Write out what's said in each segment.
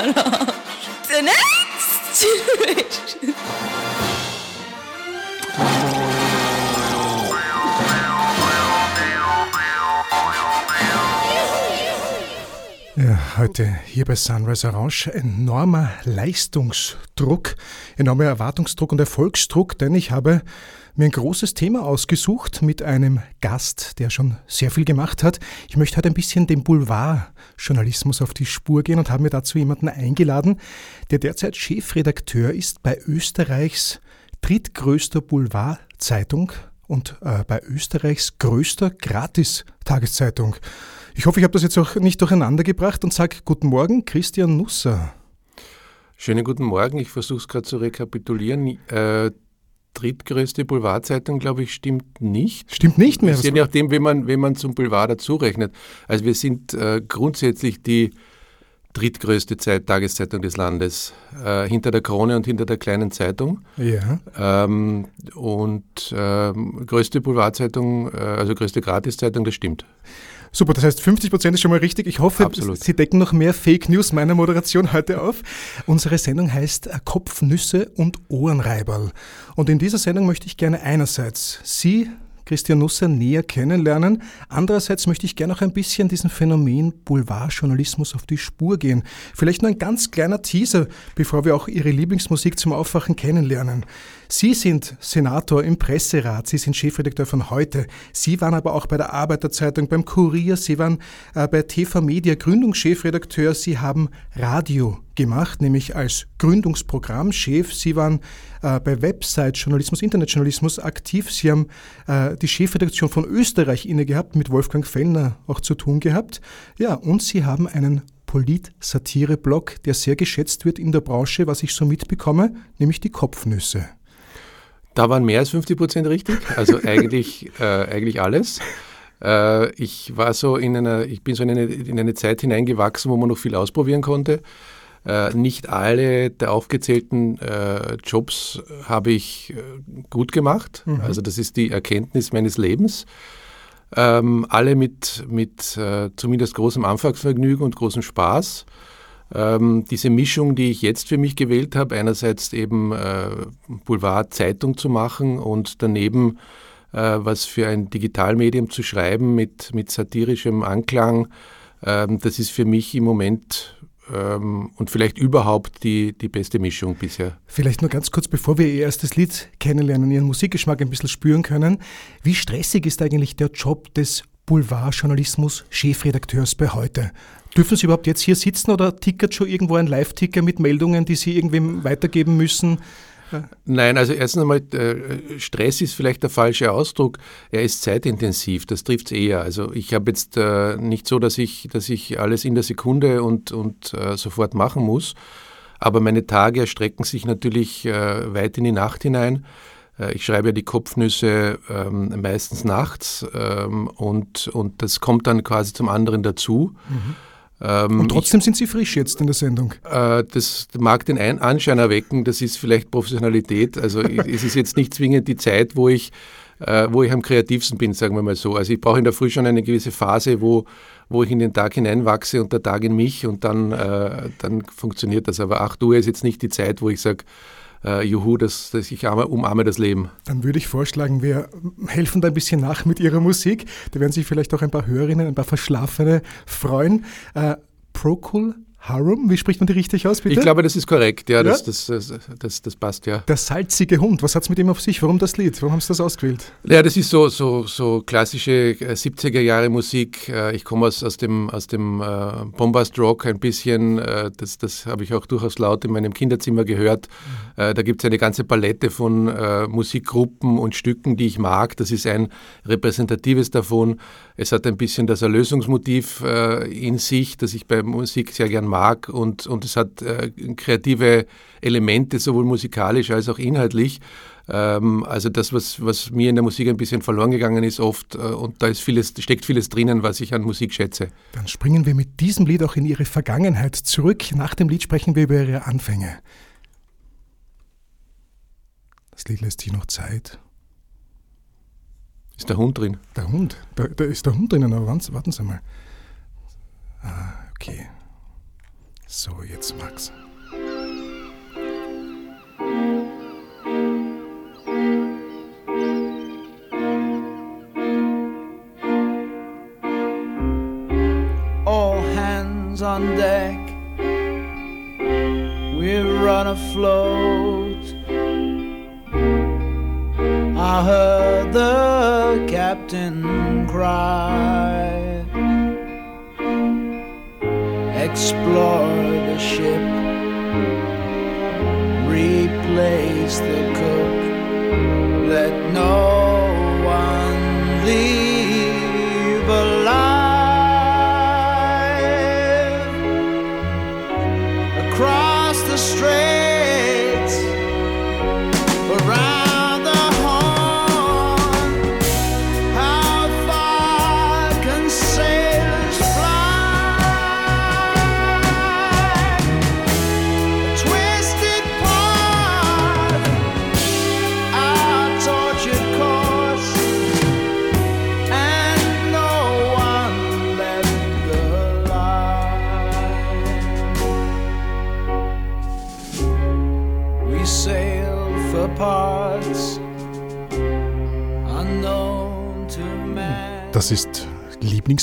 The next generation. Ja, heute hier bei Sunrise Orange enormer Leistungsdruck, enormer Erwartungsdruck und Erfolgsdruck, denn ich habe mir ein großes Thema ausgesucht mit einem Gast, der schon sehr viel gemacht hat. Ich möchte heute ein bisschen dem Boulevardjournalismus auf die Spur gehen und habe mir dazu jemanden eingeladen, der derzeit Chefredakteur ist bei Österreichs drittgrößter Boulevardzeitung und äh, bei Österreichs größter Gratis-Tageszeitung. Ich hoffe, ich habe das jetzt auch nicht durcheinander gebracht und sage Guten Morgen, Christian Nusser. Schönen guten Morgen. Ich versuche es gerade zu rekapitulieren. Äh, drittgrößte Boulevardzeitung, glaube ich, stimmt nicht. Stimmt nicht mehr. Je nachdem, wenn man, wenn man zum Boulevard dazurechnet. Also wir sind äh, grundsätzlich die drittgrößte Zeit, Tageszeitung des Landes, äh, hinter der Krone und hinter der kleinen Zeitung. Ja. Ähm, und ähm, größte Boulevardzeitung, äh, also größte Gratiszeitung, das stimmt. Super, das heißt 50 Prozent ist schon mal richtig. Ich hoffe, Absolut. Sie decken noch mehr Fake News meiner Moderation heute auf. Unsere Sendung heißt äh, Kopfnüsse und Ohrenreiberl. Und in dieser Sendung möchte ich gerne einerseits Sie, Christian Nusser, näher kennenlernen. Andererseits möchte ich gerne auch ein bisschen diesem Phänomen Boulevardjournalismus auf die Spur gehen. Vielleicht nur ein ganz kleiner Teaser, bevor wir auch Ihre Lieblingsmusik zum Aufwachen kennenlernen. Sie sind Senator im Presserat, Sie sind Chefredakteur von heute. Sie waren aber auch bei der Arbeiterzeitung, beim Kurier, Sie waren äh, bei TV Media Gründungschefredakteur, Sie haben Radio gemacht, nämlich als Gründungsprogrammchef. Sie waren äh, bei Website-Journalismus, Internetjournalismus aktiv. Sie haben äh, die Chefredaktion von Österreich inne gehabt, mit Wolfgang Fellner auch zu tun gehabt. Ja, und Sie haben einen Polit-Satire-Blog, der sehr geschätzt wird in der Branche, was ich so mitbekomme, nämlich die Kopfnüsse. Da waren mehr als 50 Prozent richtig, also eigentlich, äh, eigentlich alles. Äh, ich war so in einer, ich bin so in eine, in eine Zeit hineingewachsen, wo man noch viel ausprobieren konnte. Äh, nicht alle der aufgezählten äh, Jobs habe ich äh, gut gemacht. Mhm. Also das ist die Erkenntnis meines Lebens. Ähm, alle mit, mit äh, zumindest großem Anfangsvergnügen und großem Spaß. Ähm, diese Mischung, die ich jetzt für mich gewählt habe, einerseits eben äh, Boulevard-Zeitung zu machen und daneben äh, was für ein Digitalmedium zu schreiben mit, mit satirischem Anklang, ähm, das ist für mich im Moment ähm, und vielleicht überhaupt die, die beste Mischung bisher. Vielleicht nur ganz kurz, bevor wir Ihr erstes Lied kennenlernen, Ihren Musikgeschmack ein bisschen spüren können. Wie stressig ist eigentlich der Job des Boulevardjournalismus Chefredakteurs bei heute? Dürfen Sie überhaupt jetzt hier sitzen oder tickert schon irgendwo ein Live-Ticker mit Meldungen, die Sie irgendwem weitergeben müssen? Nein, also erstens einmal, äh, Stress ist vielleicht der falsche Ausdruck. Er ist zeitintensiv, das trifft es eher. Also ich habe jetzt äh, nicht so, dass ich, dass ich alles in der Sekunde und, und äh, sofort machen muss. Aber meine Tage erstrecken sich natürlich weit in die Nacht hinein. Ich schreibe ja die Kopfnüsse ähm, meistens nachts ähm, und, und das kommt dann quasi zum anderen dazu. Mhm. Ähm, Und trotzdem ich, sind Sie frisch jetzt in der Sendung. Äh, das mag den Ein Anschein erwecken, das ist vielleicht Professionalität. Also es ist jetzt nicht zwingend die Zeit, wo ich, äh, wo ich am kreativsten bin, sagen wir mal so. Also ich brauche in der Früh schon eine gewisse Phase, wo, wo ich in den Tag hineinwachse und der Tag in mich und dann, äh, dann funktioniert das. Aber 8 Uhr ist jetzt nicht die Zeit, wo ich sage, äh, juhu, das, das, ich umarme das Leben. Dann würde ich vorschlagen, wir helfen da ein bisschen nach mit Ihrer Musik. Da werden sich vielleicht auch ein paar Hörerinnen, ein paar Verschlafene freuen. Äh, Procol Harum, wie spricht man die richtig aus, bitte? Ich glaube, das ist korrekt, ja, das, das, das, das, das passt, ja. Der salzige Hund, was hat es mit ihm auf sich? Warum das Lied? Warum haben Sie das ausgewählt? Ja, das ist so, so, so klassische 70er äh. Äh, ich komme aus, aus dem, aus dem äh, Bombast Rock ein bisschen, das, das habe ich auch durchaus laut in meinem Kinderzimmer gehört. Mhm. Da gibt es eine ganze Palette von Musikgruppen und Stücken, die ich mag. Das ist ein repräsentatives davon. Es hat ein bisschen das Erlösungsmotiv in sich, das ich bei Musik sehr gern mag und, und es hat äh, kreative Elemente, sowohl musikalisch als auch inhaltlich. Ähm, also das, was, was mir in der Musik ein bisschen verloren gegangen ist oft äh, und da ist vieles, steckt vieles drinnen, was ich an Musik schätze. Dann springen wir mit diesem Lied auch in Ihre Vergangenheit zurück. Nach dem Lied sprechen wir über Ihre Anfänge. Das Lied lässt sich noch Zeit. Ist der Hund drin? Der Hund? Da, da ist der Hund drinnen, aber warten Sie mal. Ah, okay. So, jetzt Max. all hands on deck. We're run afloat. I heard the captain cry. Explore the ship, replace the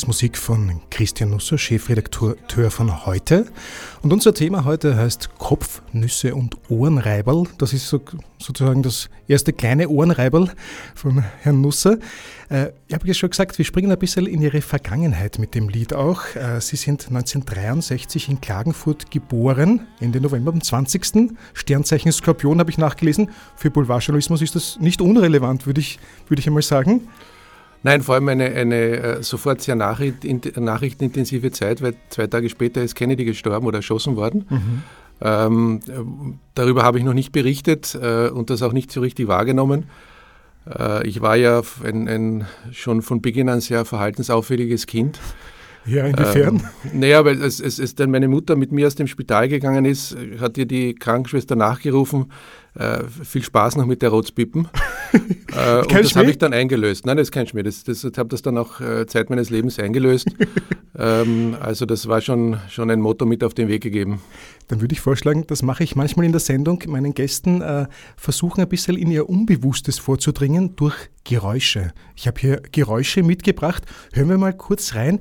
Lieblingsmusik von Christian Nusser, Chefredakteur von heute. Und unser Thema heute heißt Kopf, Nüsse und Ohrenreiberl. Das ist so, sozusagen das erste kleine Ohrenreiberl von Herrn Nusser. Äh, ich habe ja schon gesagt, wir springen ein bisschen in Ihre Vergangenheit mit dem Lied auch. Äh, Sie sind 1963 in Klagenfurt geboren, Ende November, am 20. Sternzeichen Skorpion habe ich nachgelesen. Für Boulevardjournalismus ist das nicht unrelevant, würde ich, würde ich einmal sagen. Nein, vor allem eine, eine äh, sofort sehr nachricht, in, nachrichtenintensive Zeit, weil zwei Tage später ist Kennedy gestorben oder erschossen worden. Ähm, äh, darüber habe ich noch nicht berichtet äh, und das auch nicht so richtig wahrgenommen. Äh, ich war ja ein, ein schon von Beginn an sehr verhaltensauffälliges Kind. Ja, inwiefern? Ähm, naja, weil es, es, es dann meine Mutter mit mir aus dem Spital gegangen ist, hat ihr die Krankenschwester nachgerufen, äh, viel Spaß noch mit der Rotzpippen. äh, und das habe ich dann eingelöst. Nein, das ist kein Schmäh. Das, das, ich habe das dann auch äh, Zeit meines Lebens eingelöst. ähm, also das war schon, schon ein Motto mit auf den Weg gegeben. Dann würde ich vorschlagen, das mache ich manchmal in der Sendung, meinen Gästen äh, versuchen ein bisschen in ihr Unbewusstes vorzudringen durch Geräusche. Ich habe hier Geräusche mitgebracht. Hören wir mal kurz rein.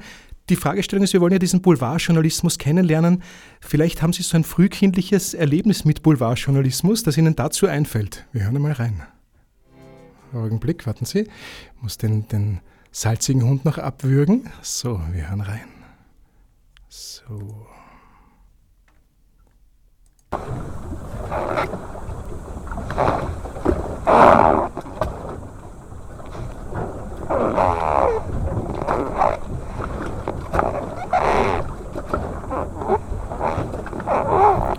Die Fragestellung ist, wir wollen ja diesen Boulevardjournalismus kennenlernen. Vielleicht haben Sie so ein frühkindliches Erlebnis mit Boulevardjournalismus, das Ihnen dazu einfällt. Wir hören mal rein. Augenblick, warten Sie. Ich muss den, den salzigen Hund noch abwürgen. So, wir hören rein. So.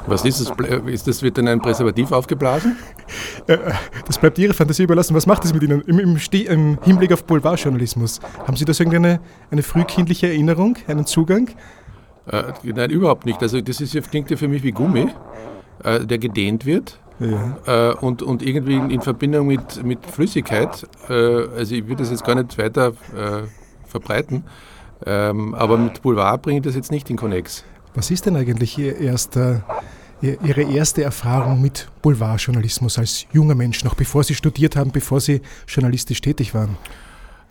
Was ist das? Ist das wird dann ein Präservativ aufgeblasen? Äh, Das bleibt Ihre Fantasie überlassen. Was macht das mit Ihnen im, im, im Hinblick auf Boulevardjournalismus? Haben Sie da irgendeine eine frühkindliche Erinnerung, einen Zugang? Äh, nein, überhaupt nicht. Also das ist, klingt ja für mich wie Gummi, äh, der gedehnt wird. Ja. Äh, und, und irgendwie in, in Verbindung mit, mit Flüssigkeit, äh, also ich würde das jetzt gar nicht weiter äh, verbreiten, ähm, aber mit Boulevard bringe ich das jetzt nicht in Connex. Was ist denn eigentlich Ihr erster, Ihre erste Erfahrung mit Boulevardjournalismus als junger Mensch, noch bevor Sie studiert haben, bevor Sie journalistisch tätig waren?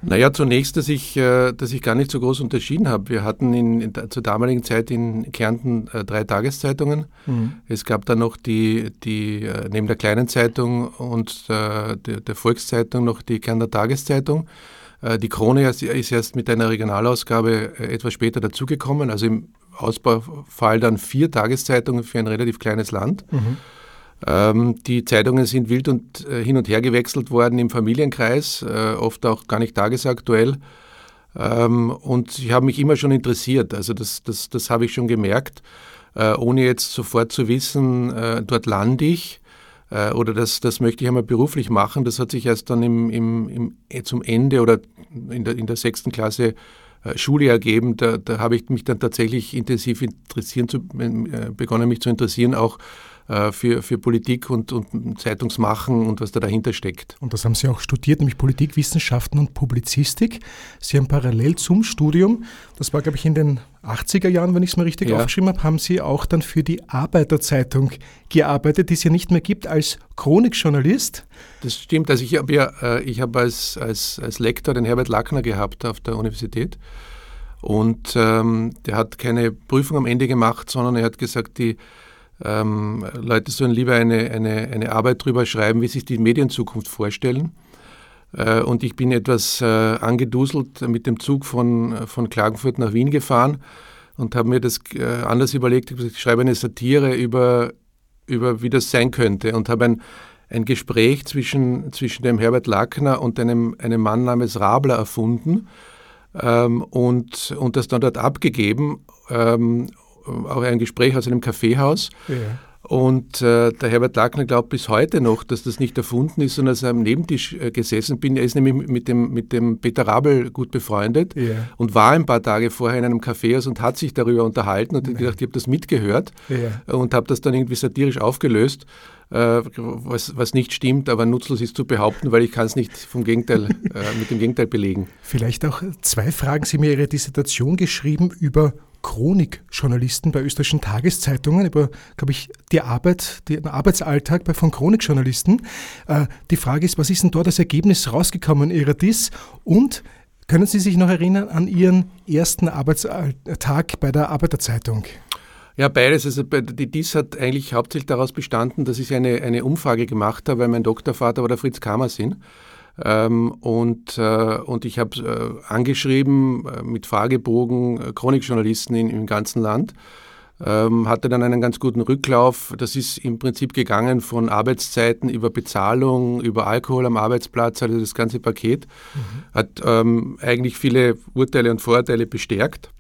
Naja, zunächst, dass ich, äh, dass ich gar nicht so groß unterschieden habe. Wir hatten in, in, zur damaligen Zeit in Kärnten äh, drei Tageszeitungen. Es gab dann noch die, die äh, neben der kleinen Zeitung und der, der Volkszeitung noch die Kärntner Tageszeitung. Die Krone ist, erst mit einer Regionalausgabe etwas später dazugekommen, also im Ausbaufall dann vier Tageszeitungen für ein relativ kleines Land. Ähm, die Zeitungen sind wild und äh, hin und her gewechselt worden im Familienkreis, äh, oft auch gar nicht tagesaktuell. Ähm, und ich habe mich immer schon interessiert, also das, das, das habe ich schon gemerkt, äh, ohne jetzt sofort zu wissen, äh, dort lande ich äh, oder das, das möchte ich einmal beruflich machen. Das hat sich erst dann im, im, im, zum Ende oder in der, in der sechsten Klasse äh, Schule ergeben. Da, da habe ich mich dann tatsächlich intensiv interessieren zu, äh, begonnen, mich zu interessieren, auch äh, für, für Politik und, und Zeitungsmachen und was da dahinter steckt. Und das haben Sie auch studiert, nämlich Politikwissenschaften und Publizistik. Sie haben parallel zum Studium, das war glaube ich in den 80er Jahren, wenn ich es mal richtig ja. aufgeschrieben habe, haben Sie auch dann für die Arbeiterzeitung gearbeitet, die es ja nicht mehr gibt, als Chronikjournalist. Das stimmt. Also ich habe ja, äh, ich habe als, als, als Lektor den Herbert Lackner gehabt auf der Universität. Und ähm, der hat keine Prüfung am Ende gemacht, sondern er hat gesagt, die ähm, Leute sollen lieber eine, eine, eine Arbeit darüber schreiben, wie sich die Medienzukunft vorstellen. Äh, und ich bin etwas äh, angeduselt mit dem Zug von, von Klagenfurt nach Wien gefahren und habe mir das äh, anders überlegt. Ich schreibe eine Satire über, über wie das sein könnte und habe ein, ein Gespräch zwischen, zwischen dem Herbert Lackner und einem, einem Mann namens Rabler erfunden ähm, und, und das dann dort abgegeben. Ähm, auch ein Gespräch aus einem Kaffeehaus. Ja. Und äh, der Herbert Lackner glaubt bis heute noch, dass das nicht erfunden ist, sondern dass er am Nebentisch äh, gesessen bin. Er ist nämlich mit dem, mit dem Peter Rabel gut befreundet ja. und war ein paar Tage vorher in einem Kaffeehaus und hat sich darüber unterhalten und hat gedacht, ich habe das mitgehört ja. und habe das dann irgendwie satirisch aufgelöst. Äh, was, was nicht stimmt, aber nutzlos ist zu behaupten, weil ich kann es nicht vom Gegenteil, äh, mit dem Gegenteil belegen. Vielleicht auch zwei Fragen. Sie haben Ihre Dissertation geschrieben über Chronikjournalisten bei österreichischen Tageszeitungen, über, glaube ich, die Arbeit, den Arbeitsalltag bei von Chronikjournalisten. Äh, die Frage ist, was ist denn dort als Ergebnis rausgekommen Ihrer DIS? Und können Sie sich noch erinnern an Ihren ersten Arbeitstag bei der Arbeiterzeitung? Ja, beides. Also die DIS hat eigentlich hauptsächlich daraus bestanden, dass ich eine, eine Umfrage gemacht habe, weil mein Doktorvater war der Fritz Kamersin. Ähm, und, äh, und ich habe äh, angeschrieben äh, mit Fragebogen äh, Chronikjournalisten in, im ganzen Land. Ähm, hatte dann einen ganz guten Rücklauf. Das ist im Prinzip gegangen von Arbeitszeiten über Bezahlung, über Alkohol am Arbeitsplatz, also das ganze Paket. Mhm. Hat ähm, eigentlich viele Urteile und Vorurteile bestärkt.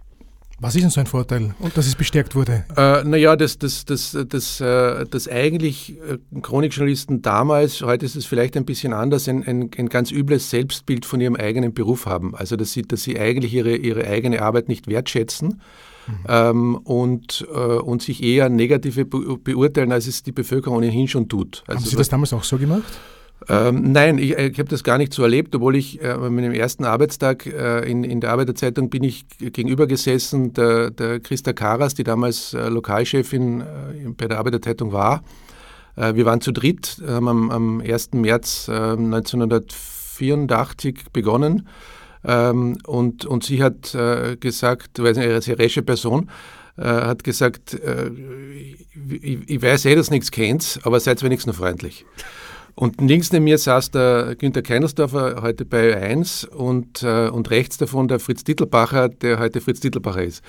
Was ist denn so ein Vorteil, dass es bestärkt wurde? Äh, naja, dass das, das, das, äh, das eigentlich äh, Chronikjournalisten damals, heute ist es vielleicht ein bisschen anders, ein, ein, ein, ganz übles Selbstbild von ihrem eigenen Beruf haben. Also dass sie, dass sie eigentlich ihre, ihre eigene Arbeit nicht wertschätzen. Mhm. Ähm, und, äh, und sich eher negative beurteilen, als es die Bevölkerung ohnehin schon tut. Also Haben Sie das damals auch so gemacht? Ähm, nein, ich, ich habe das gar nicht so erlebt, obwohl ich äh, mit dem ersten Arbeitstag äh, in, in der Arbeiterzeitung bin ich gegenüber gesessen, der, der Christa Karas, die damals äh, Lokalchefin äh, bei der Arbeiterzeitung war. Äh, wir waren zu dritt, haben am, am 1. März 1984 ähm, begonnen ähm, und, und sie hat äh, gesagt, weil sie eine sehr resche Person, hat gesagt, ich, ich, weiß eh, dass nichts kennt, aber seid wenigstens freundlich. Und links neben mir saß der Günter Keinersdorfer, heute bei 1 und, äh, und rechts davon der Fritz Dittelbacher, der heute Fritz Dittelbacher ist.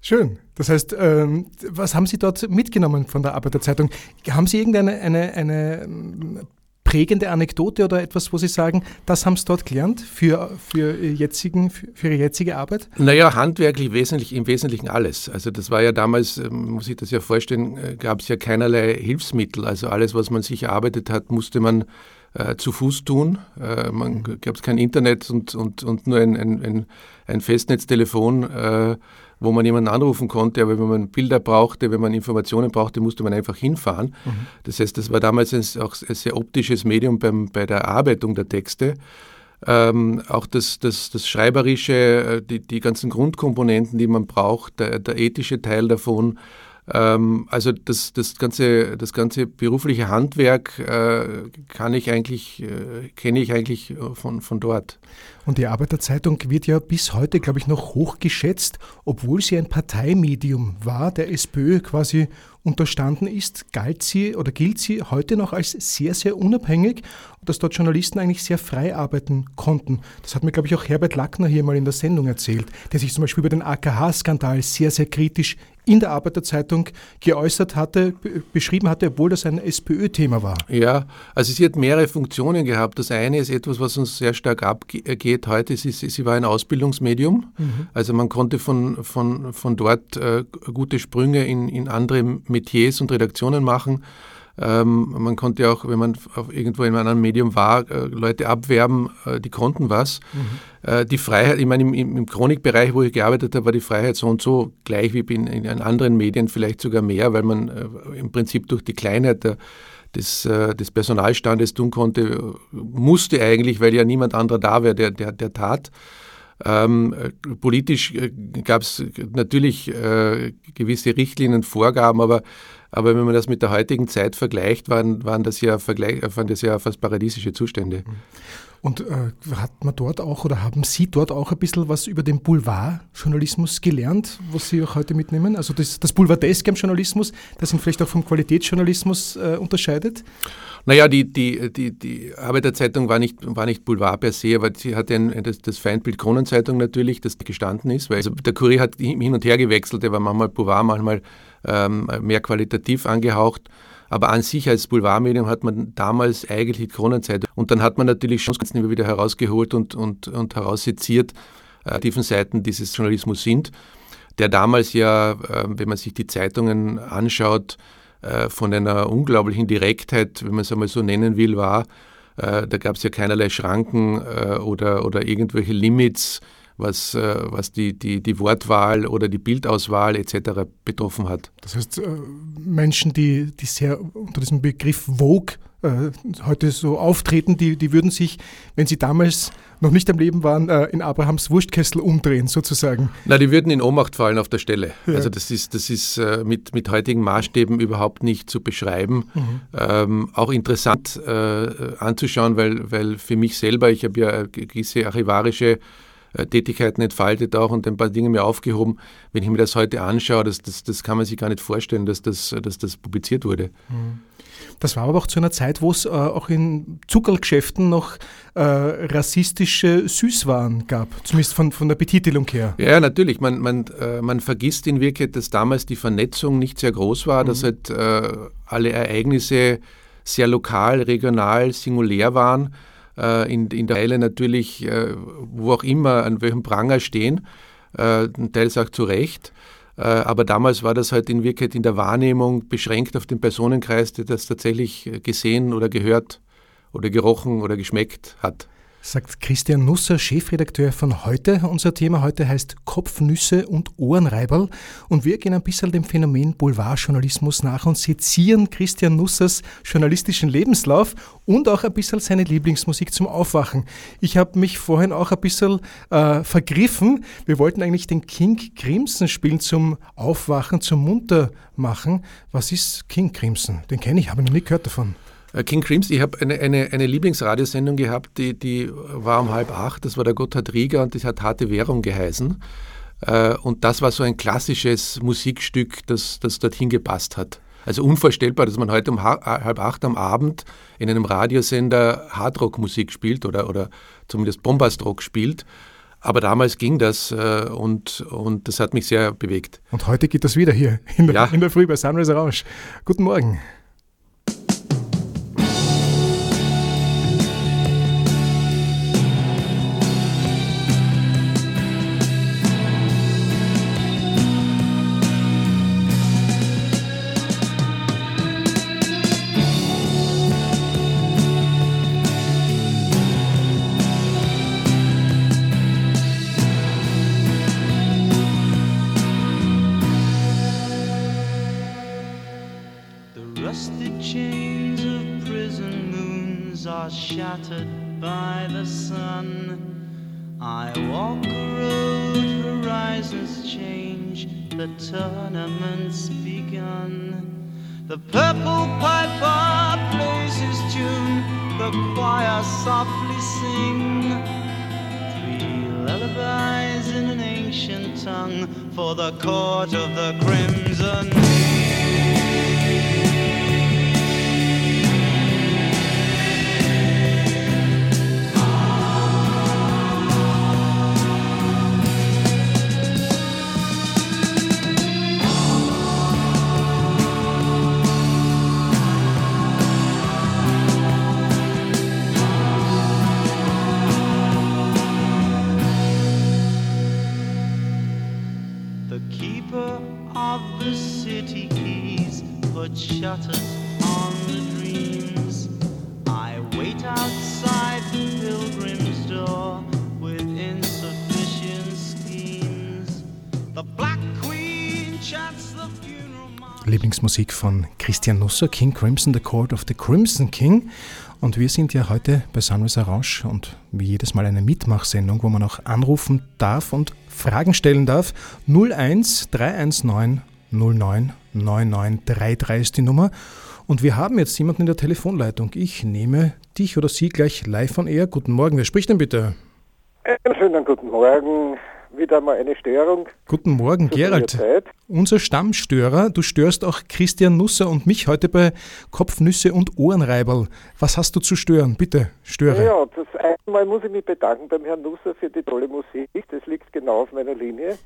Schön. Das heißt, ähm, was haben Sie dort mitgenommen von der Arbeiterzeitung? Haben Sie irgendeine eine, eine prägende Anekdote oder etwas, wo Sie sagen, das haben Sie dort gelernt für, für, jetzigen, für Ihre jetzige Arbeit? Naja, handwerklich wesentlich, im Wesentlichen alles. Also das war ja damals, ähm, muss ich das ja vorstellen, äh, gab es ja keinerlei Hilfsmittel. Also alles, was man sich erarbeitet hat, musste man äh, zu Fuß tun. Äh, man gab es kein Internet und, und, und nur ein, ein, ein Festnetztelefon. Äh, wo man jemanden anrufen konnte, aber wenn man Bilder brauchte, wenn man Informationen brauchte, musste man einfach hinfahren. Mhm. Das heißt, das war damals ein, auch ein sehr optisches Medium beim, bei der Erarbeitung der Texte. Ähm, auch das, das, das Schreiberische, äh, die, die ganzen Grundkomponenten, die man braucht, der, der ethische Teil davon, also das, das, ganze, das ganze berufliche Handwerk äh, kann ich eigentlich, äh, kenne ich eigentlich äh, von, von dort. Und die Arbeiterzeitung wird ja bis heute, glaube ich, noch hochgeschätzt, obwohl sie ein Parteimedium war, der SPÖ quasi unterstanden ist, galt sie oder gilt sie heute noch als sehr, sehr unabhängig und dass dort Journalisten eigentlich sehr frei arbeiten konnten. Das hat mir, glaube ich, auch Herbert Lackner hier mal in der Sendung erzählt, der sich zum Beispiel über den AKH-Skandal sehr, sehr kritisch in der Arbeiterzeitung geäußert hatte, beschrieben hatte, obwohl das ein SPÖ-Thema war. Ja, also sie hat mehrere Funktionen gehabt. Das eine ist etwas, was uns sehr stark abgeht heute. Sie, sie war ein Ausbildungsmedium. Mhm. Also man konnte von, von, von dort äh, gute Sprünge in, in andere Metiers und Redaktionen machen. Ähm, man konnte auch, wenn man auf irgendwo in einem Medium war, äh, Leute abwerben, äh, die konnten was. Mhm. Äh, die Freiheit, ich meine, im, im, Chronikbereich, wo ich gearbeitet habe, war die Freiheit so und so gleich wie in, in anderen Medien, vielleicht sogar mehr, weil man äh, im Prinzip durch die Kleinheit der, des, äh, des Personalstandes tun konnte, musste eigentlich, weil ja niemand anderer da wäre, der, der, der tat. Ähm, politisch äh, gab es natürlich äh, gewisse Richtlinien, Vorgaben, aber, aber wenn man das mit der heutigen Zeit vergleicht, waren, waren, das, ja Vergleich, waren das ja fast paradiesische Zustände. Und äh, hat man dort auch oder haben Sie dort auch ein bisschen was über den Boulevardjournalismus gelernt, was Sie auch heute mitnehmen? Also das, das Boulevardeske am Journalismus, das ihn vielleicht auch vom Qualitätsjournalismus äh, unterscheidet? Naja, die, die, die, die Arbeiterzeitung war nicht, war nicht Boulevard per se, aber sie hatte ein, das, das Feindbild Kronenzeitung natürlich, das gestanden ist. Weil also der Kurier hat hin und her gewechselt, der war manchmal Boulevard, manchmal ähm, mehr qualitativ angehaucht. Aber an sich als Boulevardmedium hat man damals eigentlich die Kronenzeitung. Und dann hat man natürlich schon immer wieder herausgeholt und, und, und herausseziert, äh, tiefen Seiten dieses Journalismus sind, der damals ja, äh, wenn man sich die Zeitungen anschaut, äh, von einer unglaublichen Direktheit, wenn man es einmal so nennen will, war. Äh, da gab es ja keinerlei Schranken äh, oder, oder irgendwelche Limits, was, was die, die, die Wortwahl oder die Bildauswahl etc. betroffen hat. Das heißt, Menschen, die, die sehr unter diesem Begriff Vogue äh, heute so auftreten, die, die würden sich, wenn sie damals noch nicht am Leben waren, äh, in Abrahams Wurstkessel umdrehen, sozusagen. Na, die würden in Ohnmacht fallen auf der Stelle. Ja. Also das ist, das ist äh, mit, mit heutigen Maßstäben überhaupt nicht zu beschreiben. Mhm. Ähm, auch interessant äh, anzuschauen, weil, weil für mich selber, ich habe ja gewisse archivarische äh, Tätigkeiten entfaltet auch und ein paar Dinge mir aufgehoben. Wenn ich mir das heute anschaue, das, das, das kann man sich gar nicht vorstellen, dass das, dass das publiziert wurde. Mhm. Das war aber auch zu einer Zeit, wo es äh, auch in Zuckergeschäften noch äh, rassistische Süßwaren gab, zumindest von, von der Betitelung her. Ja, natürlich. Man, man, äh, man vergisst in Wirklichkeit, dass damals die Vernetzung nicht sehr groß war, mhm. dass halt alle Ereignisse sehr lokal, regional, singulär waren. Äh, in, in der Eile natürlich, äh, wo auch immer, an welchem Pranger stehen, teils auch zu Recht. Äh, aber damals war das halt in Wirklichkeit in der Wahrnehmung beschränkt auf den Personenkreis, der das tatsächlich gesehen oder gehört oder gerochen oder geschmeckt hat sagt Christian Nusser, Chefredakteur von heute. Unser Thema heute heißt Kopfnüsse und Ohrenreiberl und wir gehen ein bisschen dem Phänomen Boulevardjournalismus nach und sezieren Christian Nussers journalistischen Lebenslauf und auch ein bisschen seine Lieblingsmusik zum Aufwachen. Ich habe mich vorhin auch ein bisschen äh, vergriffen. Wir wollten eigentlich den King Crimson spielen zum Aufwachen, zum Muntermachen. Was ist King Crimson? Den kenne ich, habe noch nie gehört davon. Äh, King Crimson, ich habe eine, eine, eine Lieblingsradiosendung gehabt, die, die war um halb acht, das war der Gotthard Rieger und das hat Harte Währung geheißen. Äh, und das war so ein klassisches Musikstück, das, das dorthin gepasst hat. Also unvorstellbar, dass man heute um halb acht am Abend in einem Radiosender Hardrock-Musik spielt oder, oder zumindest Bombastrock spielt. Aber damals ging das äh, und, und das hat mich sehr bewegt. Und heute geht das wieder hier in der, ja. in der Früh bei Sunrise Orange. Guten Morgen. by the sun. I walk a road, horizons change, the tournament's begun. The purple piper plays his tune, the choir softly sing. Three lullabies in an ancient tongue for the court of the crimson. Lieblingsmusik von Christian Nusser, King Crimson, The Court of the Crimson King. Und wir sind ja heute bei Sunrise Orange und wie jedes Mal eine Mitmachsendung, wo man auch anrufen darf und Fragen stellen darf. 01 319 09 9933 ist die Nummer. Und wir haben jetzt jemanden in der Telefonleitung. Ich nehme dich oder sie gleich live von Air. Guten Morgen, wer spricht denn bitte? Einen schönen guten Morgen. Wieder mal eine Störung. Guten Morgen, Gerald. Unser Stammstörer. Du störst auch Christian Nusser und mich heute bei Kopfnüsse und Ohrenreiberl. Was hast du zu stören? Bitte, störe. Ja, das einmal muss ich mich bedanken beim Herrn Nusser für die tolle Musik. Das liegt genau auf meiner Linie.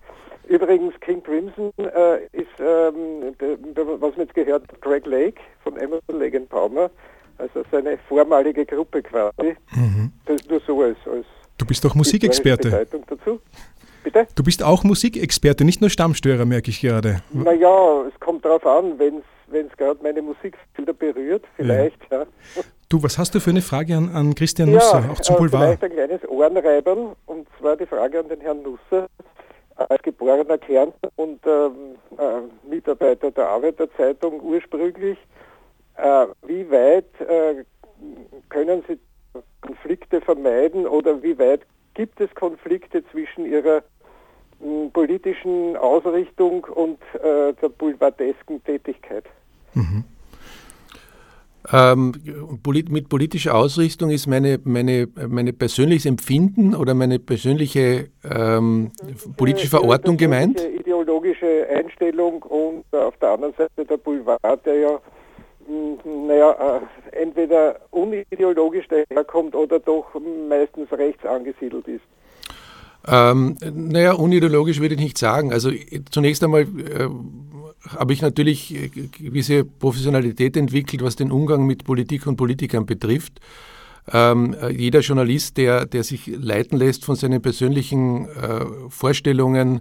Übrigens, King Crimson äh, ist, ähm, was man jetzt gehört Greg Lake von Emerson Lake and Palmer. Also seine vormalige Gruppe quasi. Das nur so als, als Du bist doch Musikexperte. Bitte? Du bist auch Musikexperte, nicht nur Stammstörer, merke ich gerade. Naja, es kommt darauf an, wenn es gerade meine Musikbilder berührt, vielleicht, ja. Du, was hast du für eine Frage an, an Christian Nusser, auch zum äh, Boulevard? vielleicht ein kleines Ohrenreibern, und zwar die Frage an den Herrn Nusser. Als geborener Kärntner und ähm, äh, Mitarbeiter der Arbeiterzeitung ursprünglich, äh, wie weit äh, können Sie Konflikte vermeiden oder wie weit gibt es Konflikte zwischen Ihrer politischen Ausrichtung und äh, der boulevardesken Tätigkeit? Ähm, polit mit politischer Ausrichtung ist meine, meine, meine persönliches Empfinden oder meine persönliche ähm, politische Verortung gemeint. persönliche Ideologische Einstellung und äh, auf der anderen Seite der Boulevard, der ja, naja, äh, entweder unideologisch daherkommt oder doch meistens rechts angesiedelt ist. Ähm, naja, unideologisch würde ich nicht sagen. Also äh, zunächst einmal äh, habe ich natürlich äh, gewisse Professionalität entwickelt, was den Umgang mit Politik und Politikern betrifft. Ähm, äh, jeder Journalist, der, der sich leiten lässt von seinen persönlichen äh, Vorstellungen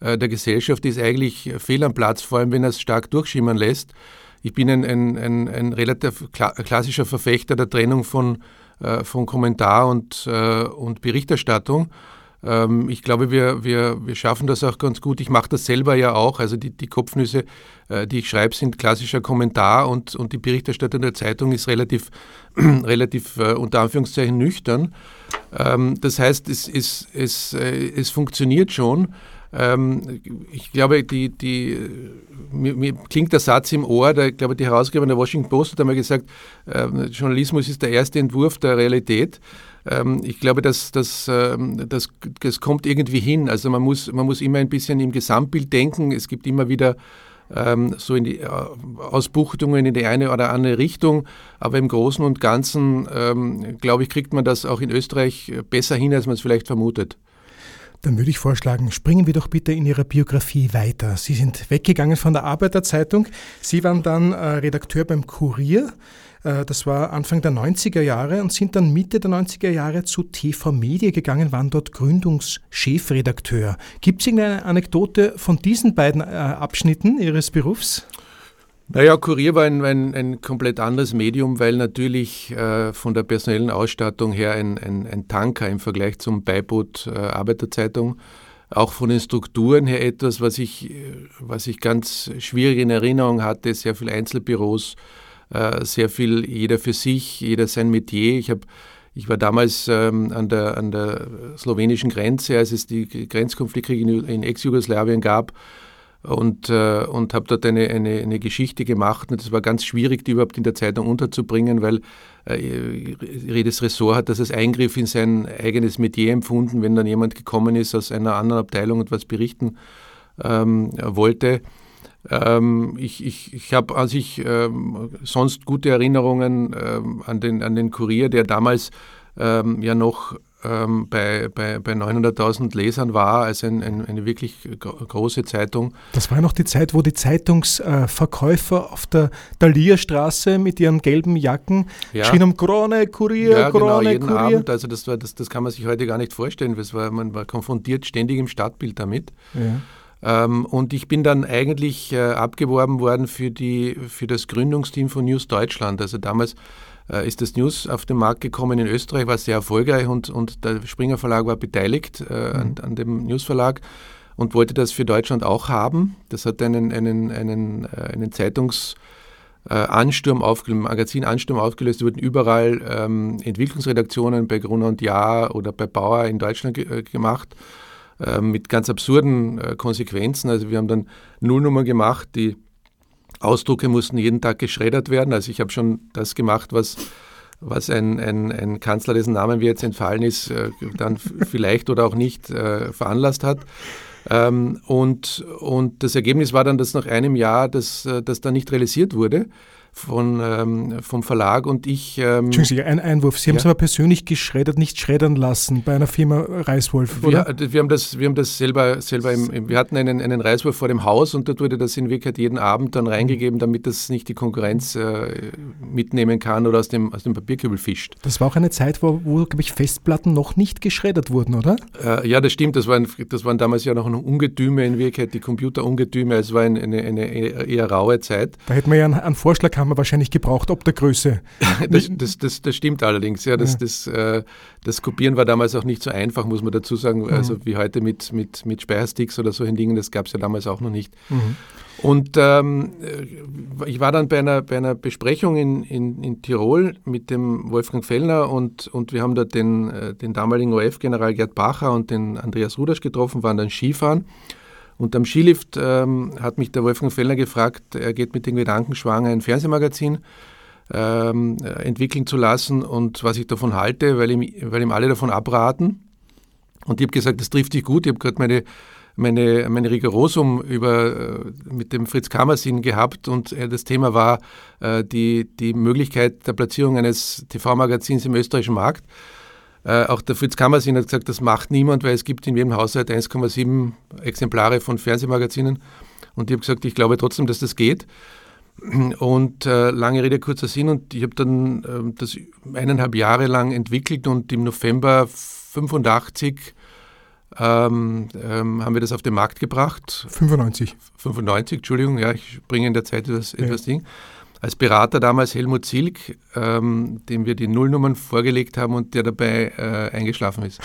äh, der Gesellschaft, ist eigentlich fehl am Platz, vor allem wenn er es stark durchschimmern lässt. Ich bin ein, ein, ein, ein relativ kla klassischer Verfechter der Trennung von, äh, von Kommentar und, und Berichterstattung. Ähm, ich glaube, wir, wir, wir schaffen das auch ganz gut. Ich mache das selber ja auch. Also die, die Kopfnüsse, äh, die ich schreibe, sind klassischer Kommentar und, und die Berichterstattung der Zeitung ist relativ, relativ äh, unter Anführungszeichen nüchtern. Ähm, das heißt, es, es, es, äh, es funktioniert schon. Ähm, ich glaube, die, die, mir, mir klingt der Satz im Ohr, der, glaube, die Herausgeberin der Washington Post hat einmal gesagt, äh, Journalismus ist der erste Entwurf der Realität. Ähm, ich glaube, dass, dass, ähm, das, das kommt irgendwie hin. Also man muss, man muss immer ein bisschen im Gesamtbild denken. Es gibt immer wieder ähm, so in die äh, Ausbuchtungen in die eine oder andere Richtung. Aber im Großen und Ganzen, glaube ich, kriegt man das auch in Österreich besser hin, als man es vielleicht vermutet. Dann würde ich vorschlagen, springen wir doch bitte in Ihrer Biografie weiter. Sie sind weggegangen von der Arbeiterzeitung. Sie waren dann äh, Redakteur beim Kurier. Äh, das war Anfang der 90er Jahre und sind dann Mitte der 90er Jahre zu TV Media gegangen, waren dort Gründungschefredakteur. Gibt es irgendeine Anekdote von diesen beiden äh, Abschnitten Ihres Berufs? Naja, Kurier war ein, ein, ein komplett anderes Medium, weil natürlich äh, von der personellen Ausstattung her ein, ein, ein Tanker im Vergleich zum Beiboot äh, Arbeiterzeitung. Auch von den Strukturen her etwas, was ich, äh, was ich ganz schwierig in Erinnerung hatte. Sehr viele Einzelbüros, äh, sehr viel jeder für sich, jeder sein Metier. Ich habe ich war damals ähm, an, der, an der slowenischen Grenze, als es die Grenzkonfliktkriege in, in Ex-Jugoslawien gab und, äh, und habe dort eine, eine, eine Geschichte gemacht. Und es war ganz schwierig, die überhaupt in der Zeitung unterzubringen, weil äh, jedes Ressort hat das als Eingriff in sein eigenes Metier empfunden, wenn dann jemand gekommen ist aus einer anderen Abteilung und was berichten ähm, wollte. Ähm, ich ich, ich habe an sich ähm, sonst gute Erinnerungen ähm, an, den, an den Kurier, der damals ähm, ja noch ähm, bei, bei, bei 900.000 Lesern war, also ein, ein, eine wirklich gro- große Zeitung. Das war noch die Zeit, wo die Zeitungsverkäufer auf der Dalierstraße mit ihren gelben Jacken Ja. schrien um Krone, Kurier, ja, genau, Krone, jeden Kurier. Abend. Also das, war, das, das kann man sich heute gar nicht vorstellen. Das war, man war konfrontiert ständig im Stadtbild damit. Ja. Ähm, und ich bin dann eigentlich äh, abgeworben worden für, die, für das Gründungsteam von News Deutschland. Also damals äh, ist das News auf den Markt gekommen in Österreich, war sehr erfolgreich und, und der Springer Verlag war beteiligt äh, an, an dem News Verlag. und wollte das für Deutschland auch haben. Das hat einen, einen, einen, äh, einen Zeitungs- Ansturm aufgelöst, Magazin Ansturm aufgelöst, wurden überall ähm, Entwicklungsredaktionen bei Gruner und Jahr oder bei Bauer in Deutschland ge gemacht, äh, mit ganz absurden äh, Konsequenzen. Also wir haben dann Nullnummern gemacht, die Ausdrucke mussten jeden Tag geschreddert werden. Also ich habe schon das gemacht, was was ein, ein, ein Kanzler, dessen Namen mir jetzt entfallen ist, äh, dann vielleicht oder auch nicht äh, veranlasst hat. Ähm, und, und das Ergebnis war dann, dass nach einem Jahr das, äh, das dann nicht realisiert wurde von, ähm, vom Verlag und ich. Ähm, Entschuldigung, ein Einwurf. Sie haben es aber persönlich geschreddert, nicht schreddern lassen bei einer Firma Reiswolf, oder? Wir, wir haben das, wir haben das selber, selber im, im, wir hatten einen, einen Reiswolf vor dem Haus und dort wurde das in Wirklichkeit jeden Abend dann reingegeben, damit das nicht die Konkurrenz äh, mitnehmen kann oder aus dem, aus dem Papierkübel fischt. Das war auch eine Zeit, wo, wo glaube ich, Festplatten noch nicht geschreddert wurden, oder? Äh, ja, das stimmt. Das waren, das waren damals ja noch Ungetüme in Wirklichkeit, die Computerungetüme. Es war eine, eine, eine eher raue Zeit. Da hätte man ja einen, einen Vorschlag haben wir wahrscheinlich gebraucht, ob der Größe. das, das, das, das, stimmt allerdings. Ja, das, ja. Das, äh, das Kopieren war damals auch nicht so einfach, muss man dazu sagen. Mhm. Also wie heute mit, mit, mit Speichersticks oder solchen Dingen, das gab es ja damals auch noch nicht. Mhm. Und ähm, ich war dann bei einer, bei einer Besprechung in, in, in Tirol mit dem Wolfgang Fellner und, und wir haben dort den, äh, den damaligen OF-General Gerd Bacher und den Andreas Rudasch getroffen, waren dann Skifahren. Und am Skilift ähm, hat mich der Wolfgang Fellner gefragt, er geht mit den Gedanken schwanger, ein Fernsehmagazin ähm, entwickeln zu lassen und was ich davon halte, weil ihm, weil ihm alle davon abraten. Und ich habe gesagt, das trifft dich gut. Ich habe gerade meine, meine, meine Rigorosum über, äh, mit dem Fritz Kammersin gehabt und äh, das Thema war äh, die, die Möglichkeit der Platzierung eines TV-Magazins im österreichischen Markt. Äh, auch der Fritz Kammersin hat gesagt, das macht niemand, weil es gibt in jedem Haushalt 1,7 Exemplare von Fernsehmagazinen. Und ich habe gesagt, ich glaube trotzdem, dass das geht. Und äh, lange Rede, kurzer Sinn. Und ich habe dann äh, das eineinhalb Jahre lang entwickelt und im November 85 ähm, ähm, haben wir das auf den Markt gebracht. 95. 95, Entschuldigung, ja, ich bringe in der Zeit etwas, ja. etwas Ding als Berater damals Helmut Zilk, ähm, dem wir die Nullnummern vorgelegt haben und der dabei äh, eingeschlafen ist.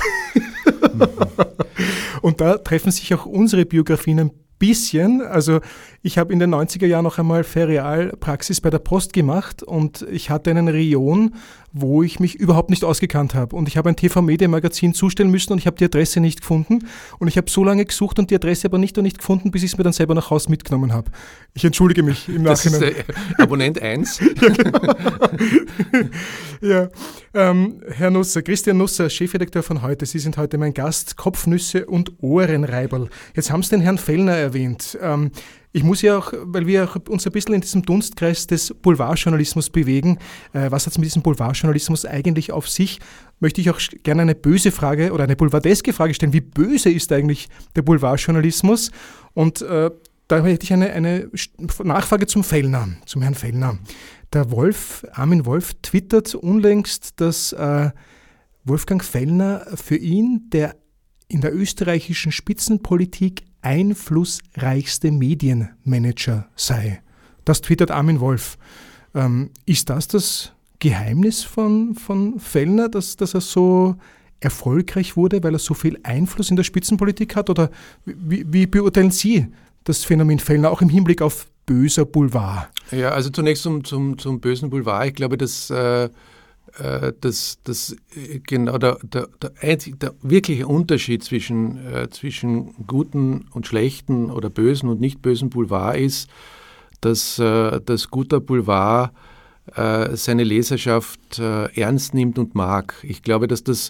und da treffen sich auch unsere Biografien ein bisschen. Also ich habe in den 90er Jahren noch einmal Ferialpraxis bei der Post gemacht und ich hatte einen Rion, wo ich mich überhaupt nicht ausgekannt habe. Und ich habe ein TV-Media-Magazin zustellen müssen und ich habe die Adresse nicht gefunden. Und ich habe so lange gesucht und die Adresse aber nicht und nicht gefunden, bis ich es mir dann selber nach Hause mitgenommen habe. Ich entschuldige mich im Nachhinein. Das ist, äh, Abonnent 1. ja, genau. ja. Ähm, Herr Nusser, Christian Nusser, Chefredakteur von heute, Sie sind heute mein Gast, Kopfnüsse und Ohrenreiberl. Jetzt haben Sie den Herrn Fellner erwähnt. Ähm, ich muss ja auch, weil wir uns ein bisschen in diesem Dunstkreis des Boulevardjournalismus bewegen, äh, was hat es mit diesem Boulevardjournalismus eigentlich auf sich, möchte ich auch gerne eine böse Frage oder eine boulevardeske Frage stellen. Wie böse ist eigentlich der Boulevardjournalismus? Und äh, da hätte ich eine, eine Nachfrage zum Fellner, zum Herrn Fellner. Der Wolf, Armin Wolf, twittert unlängst, dass äh, Wolfgang Fellner für ihn der in der österreichischen Spitzenpolitik einflussreichste Medienmanager sei. Das twittert Armin Wolf. Ähm, ist das das Geheimnis von, von Fellner, dass, dass er so erfolgreich wurde, weil er so viel Einfluss in der Spitzenpolitik hat? Oder wie, wie beurteilen Sie das Phänomen Fellner auch im Hinblick auf böser Boulevard? Ja, also zunächst zum, zum, zum bösen Boulevard. Ich glaube, dass äh, äh, das, das genau der, der, der, einzige, der wirkliche Unterschied zwischen, äh, zwischen guten und schlechten oder bösen und nicht bösen Boulevard ist, dass äh, das guter Boulevard äh, seine Leserschaft äh, ernst nimmt und mag. Ich glaube, dass das,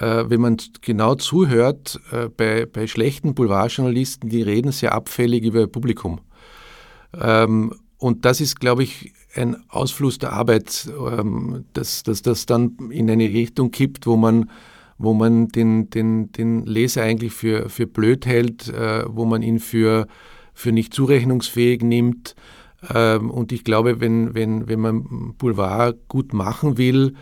äh, wenn man genau zuhört, bei, bei schlechten Boulevardjournalisten, die reden sehr abfällig über ihr Publikum. Ähm, und das ist, glaube ich, ein Ausfluss der Arbeit, ähm, dass, dass das dann in eine Richtung kippt, wo man, wo man den, den, den Leser eigentlich für, für blöd hält, äh, wo man ihn für, für nicht zurechnungsfähig nimmt. Ähm, und ich glaube, wenn, wenn, wenn man Boulevard gut machen will,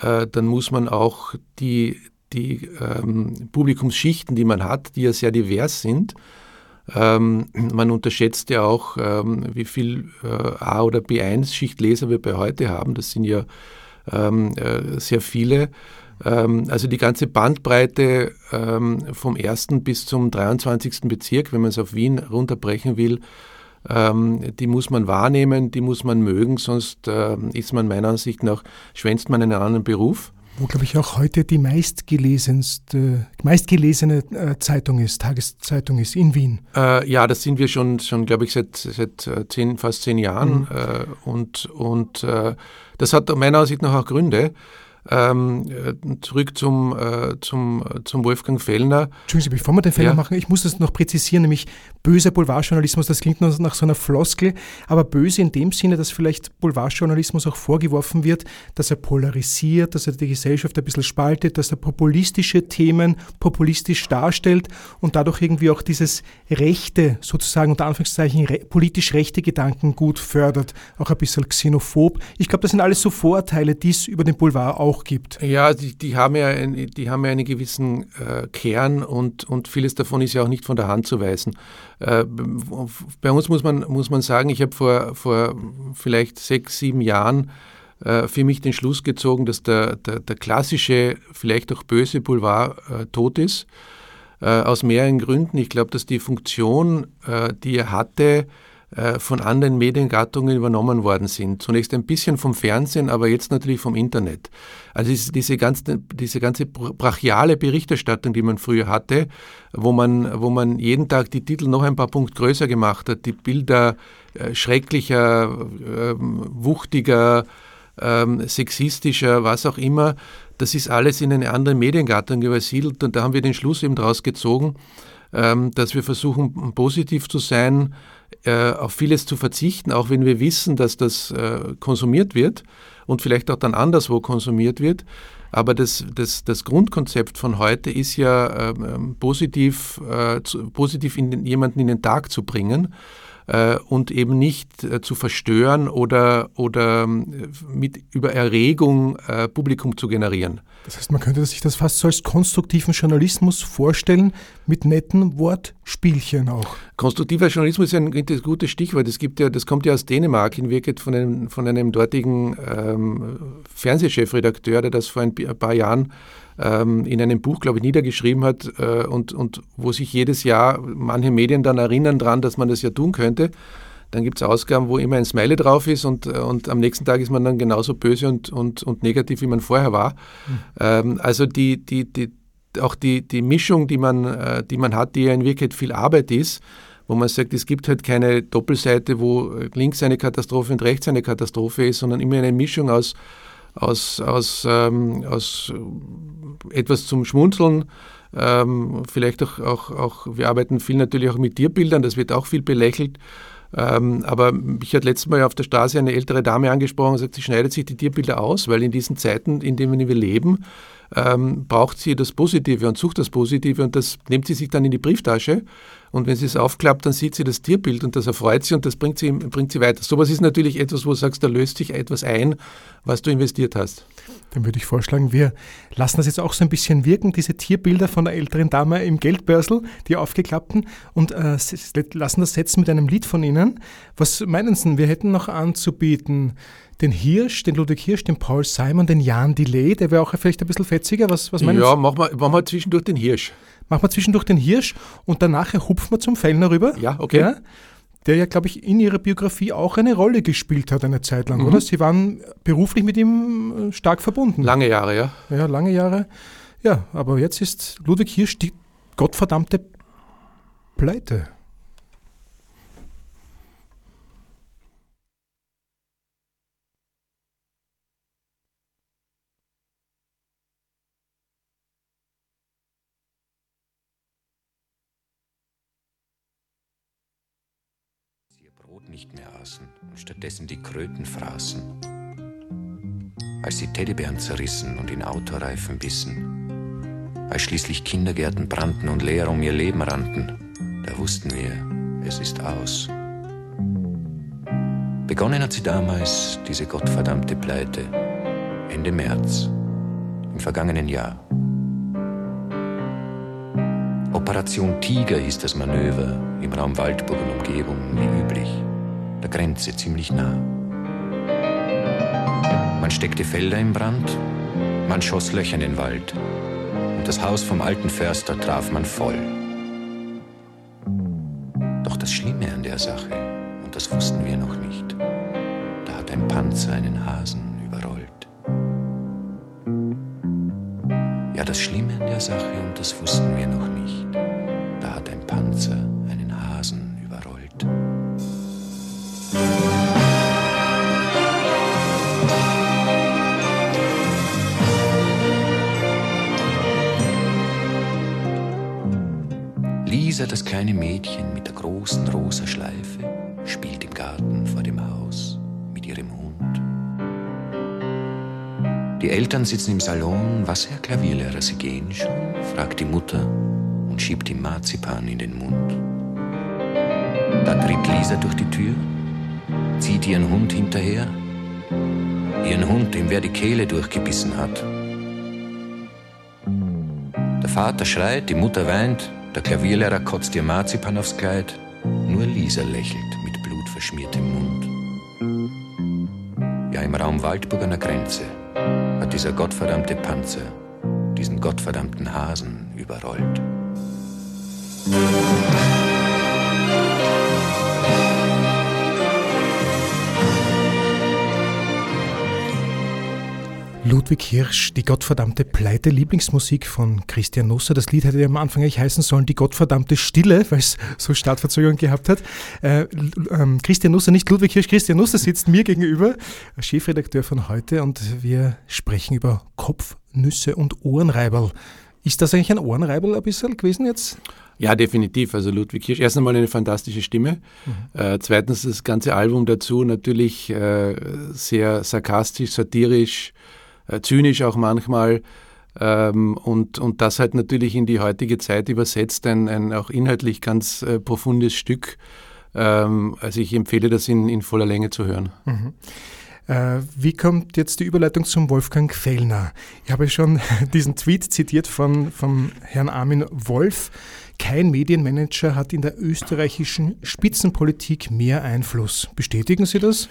äh, dann muss man auch die, die ähm, Publikumsschichten, die man hat, die ja sehr divers sind, ähm, man unterschätzt ja auch, ähm, wie viel äh, A- oder B1-Schichtleser wir bei heute haben. Das sind ja ähm, äh, sehr viele. Ähm, also die ganze Bandbreite ähm, vom 1. bis zum 23. Bezirk, wenn man es auf Wien runterbrechen will, ähm, die muss man wahrnehmen, die muss man mögen, sonst ist man meiner Ansicht nach, schwänzt man einen anderen Beruf. Wo, glaube ich, auch heute die meistgelesenste, meistgelesene äh, Zeitung ist, Tageszeitung ist in Wien. Äh, ja, das sind wir schon, schon glaube ich, seit, seit äh, zehn, fast zehn Jahren. Mhm. Äh, und und äh, das hat meiner Ansicht nach auch Gründe. Ähm, äh, zurück zum, äh, zum, zum Wolfgang Fellner. Entschuldigen Sie, bevor wir den Fellner ja. machen, ich muss das noch präzisieren, nämlich böser Boulevardjournalismus, das klingt nach so einer Floskel, aber böse in dem Sinne, dass vielleicht Boulevardjournalismus auch vorgeworfen wird, dass er polarisiert, dass er die Gesellschaft ein bisschen spaltet, dass er populistische Themen populistisch darstellt und dadurch irgendwie auch dieses rechte, sozusagen unter Anführungszeichen re politisch rechte Gedanken gut fördert, auch ein bisschen xenophob. Ich glaube, das sind alles so Vorurteile, die es über den Boulevard auch gibt. Ja, die, die haben, ja ein, die haben ja einen gewissen äh, Kern und, und vieles davon ist ja auch nicht von der Hand zu weisen. Äh, bei uns muss man, muss man sagen, ich habe vor, vor vielleicht sechs, sieben Jahren äh, für mich den Schluss gezogen, dass der, der, der klassische, vielleicht auch böse Boulevard äh, tot ist. Äh, aus mehreren Gründen. Ich glaube, dass die Funktion, äh, die er hatte, von anderen Mediengattungen übernommen worden sind. Zunächst ein bisschen vom Fernsehen, aber jetzt natürlich vom Internet. Also diese ganze, diese ganze brachiale Berichterstattung, die man früher hatte, wo man, wo man jeden Tag die Titel noch ein paar Punkt größer gemacht hat, die Bilder äh, schrecklicher, äh, wuchtiger, äh, sexistischer, was auch immer, das ist alles in eine andere Mediengattung übersiedelt und da haben wir den Schluss eben daraus gezogen, ähm, dass wir versuchen, positiv zu sein, äh, auf vieles zu verzichten, auch wenn wir wissen, dass das äh, konsumiert wird und vielleicht auch dann anderswo konsumiert wird. Aber das, das, das Grundkonzept von heute ist ja ähm, positiv, äh, zu, positiv in den, jemanden in den Tag zu bringen äh, und eben nicht äh, zu verstören oder, oder ähm, mit, über Erregung äh, Publikum zu generieren. Das heißt, man könnte sich das fast so als konstruktiven Journalismus vorstellen, mit netten Wortspielchen auch. Konstruktiver Journalismus ist ein, ein gutes Stichwort. Das, gibt ja, das kommt ja aus Dänemark in Wirklichkeit von einem, von einem dortigen ähm, Fernsehchefredakteur, der das vor ein paar Jahren ähm, in einem Buch, glaube ich, niedergeschrieben hat äh, und, und wo sich jedes Jahr manche Medien dann erinnern daran, dass man das ja tun könnte. Dann gibt es Ausgaben, wo immer ein Smiley drauf ist und, und am nächsten Tag ist man dann genauso böse und, und, und negativ, wie man vorher war. Mhm. Ähm, also die, die, die, auch die, die Mischung, die man, äh, die man hat, die ja in Wirklichkeit viel Arbeit ist, wo man sagt, es gibt halt keine Doppelseite, wo links eine Katastrophe und rechts eine Katastrophe ist, sondern immer eine Mischung aus, aus, aus, ähm, aus etwas zum Schmunzeln. Ähm, vielleicht auch, auch, auch, wir arbeiten viel natürlich auch mit Tierbildern, das wird auch viel belächelt. Ähm, aber ich hatte letztes Mal auf der Straße eine ältere Dame angesprochen und gesagt, sie schneidet sich die Tierbilder aus, weil in diesen Zeiten, in denen wir leben, ähm, braucht sie das Positive und sucht das Positive und das nimmt sie sich dann in die Brieftasche und wenn sie es aufklappt, dann sieht sie das Tierbild und das erfreut sie und das bringt sie, bringt sie weiter. Sowas ist natürlich etwas, wo du sagst, da löst sich etwas ein, was du investiert hast. Dann würde ich vorschlagen, wir lassen das jetzt auch so ein bisschen wirken, diese Tierbilder von der älteren Dame im Geldbörsel, die aufgeklappten, und äh, lassen das setzen mit einem Lied von Ihnen. Was meinen Sie, wir hätten noch anzubieten? den Hirsch, den Ludwig Hirsch, den Paul Simon, den Jan Delay, der wäre auch vielleicht ein bisschen fetziger. Was, was meinen Ja, machen wir, machen wir zwischendurch den Hirsch. Machen wir zwischendurch den Hirsch und danach hupfen wir zum Fellner rüber. Ja, okay. Ja, der ja, glaube ich, in ihrer Biografie auch eine Rolle gespielt hat eine Zeit lang, mhm. oder? Sie waren beruflich mit ihm äh, stark verbunden. Lange Jahre, ja. Ja, lange Jahre. Ja, aber jetzt ist Ludwig Hirsch die gottverdammte Pleite. Nicht mehr aßen und stattdessen die Kröten fraßen. Als sie Teddybären zerrissen und in Autoreifen bissen, als schließlich Kindergärten brannten und leer um ihr Leben rannten, da wussten wir, es ist aus. Begonnen hat sie damals, diese gottverdammte Pleite, Ende März, im vergangenen Jahr. Operation Tiger hieß das Manöver im Raum Waldburg und Umgebung wie üblich der Grenze ziemlich nah. Man steckte Felder in Brand, Man schoss Löcher in den Wald. Und das Haus vom alten Förster traf man voll. Doch das Schlimme an der Sache, und das wussten wir noch nicht, da hat ein Panzer einen Hasen überrollt. Ja, das Schlimme an der Sache, und das wussten Lisa, das kleine Mädchen mit der großen rosa Schleife, spielt im Garten vor dem Haus mit ihrem Hund. Die Eltern sitzen im Salon. Was, Herr Klavierlehrer, Sie gehen schon? fragt die Mutter und schiebt ihm Marzipan in den Mund. Da tritt Lisa durch die Tür, zieht ihren Hund hinterher. Ihren Hund, dem wer die Kehle durchgebissen hat. Der Vater schreit, die Mutter weint, der Klavierlehrer kotzt ihr Marzipan aufs Kleid. Nur Lisa lächelt mit blutverschmiertem Mund. Ja, im Raum Waldburg an der Grenze hat dieser gottverdammte Panzer diesen gottverdammten Hasen überrollt. Ludwig Hirsch, die gottverdammte Pleite, Lieblingsmusik von Christian Nusser. Das Lied hätte ja am Anfang eigentlich heißen sollen, die gottverdammte Stille, weil es so Startverzögerung gehabt hat. Äh, ähm, Christian Nusser, nicht Ludwig Hirsch, Christian Nusser sitzt mir gegenüber, Chefredakteur von heute, und wir sprechen über Kopfnüsse und Ohrenreiberl. Ist das eigentlich ein Ohrenreiberl ein bisschen gewesen jetzt? Ja, definitiv. Also Ludwig Hirsch, erst einmal eine fantastische Stimme. Mhm. Äh, zweitens das ganze Album dazu natürlich äh, sehr sarkastisch, satirisch, äh, zynisch auch manchmal. Ähm, und, und das halt natürlich in die heutige Zeit übersetzt, ein, ein auch inhaltlich ganz äh, profundes Stück. Ähm, also ich empfehle das in, in voller Länge zu hören. Mhm. Äh, wie kommt jetzt die Überleitung zum Wolfgang Fellner? Ich habe schon diesen Tweet zitiert von, von Herrn Armin Wolf. Kein Medienmanager hat in der österreichischen Spitzenpolitik mehr Einfluss. Bestätigen Sie das?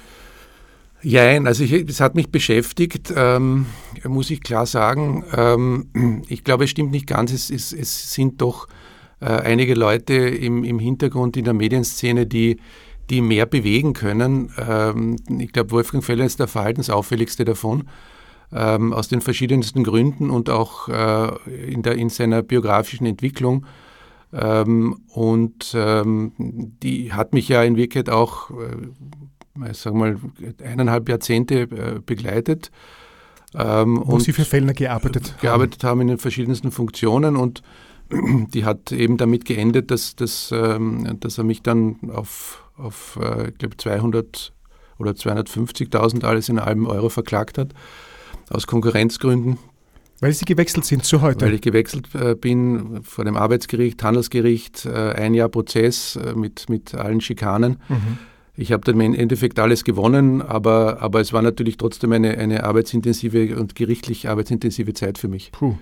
Jein, also es hat mich beschäftigt, ähm, muss ich klar sagen. Ähm, ich glaube, es stimmt nicht ganz. Es, es, es sind doch äh, einige Leute im, im Hintergrund in der Medienszene, die, die mehr bewegen können. Ähm, ich glaube, Wolfgang Feller ist der verhaltensauffälligste davon, ähm, aus den verschiedensten Gründen und auch äh, in, der, in seiner biografischen Entwicklung. Ähm, und ähm, die hat mich ja in Wirklichkeit auch äh, ich sag mal, eineinhalb Jahrzehnte äh, begleitet. Ähm, Wo Sie für Fellner gearbeitet haben? Gearbeitet haben in den verschiedensten Funktionen und die hat eben damit geendet, dass, dass, ähm, dass er mich dann auf, auf äh, ich glaube, 200 oder 250.000 alles in einem Euro verklagt hat, aus Konkurrenzgründen. Weil Sie gewechselt sind zu heute? Weil ich gewechselt äh, bin vor dem Arbeitsgericht, Handelsgericht, äh, ein Jahr Prozess äh, mit, mit allen Schikanen. Mhm. Ich habe dann im Endeffekt alles gewonnen, aber, aber es war natürlich trotzdem eine, eine arbeitsintensive und gerichtlich arbeitsintensive Zeit für mich. Puh.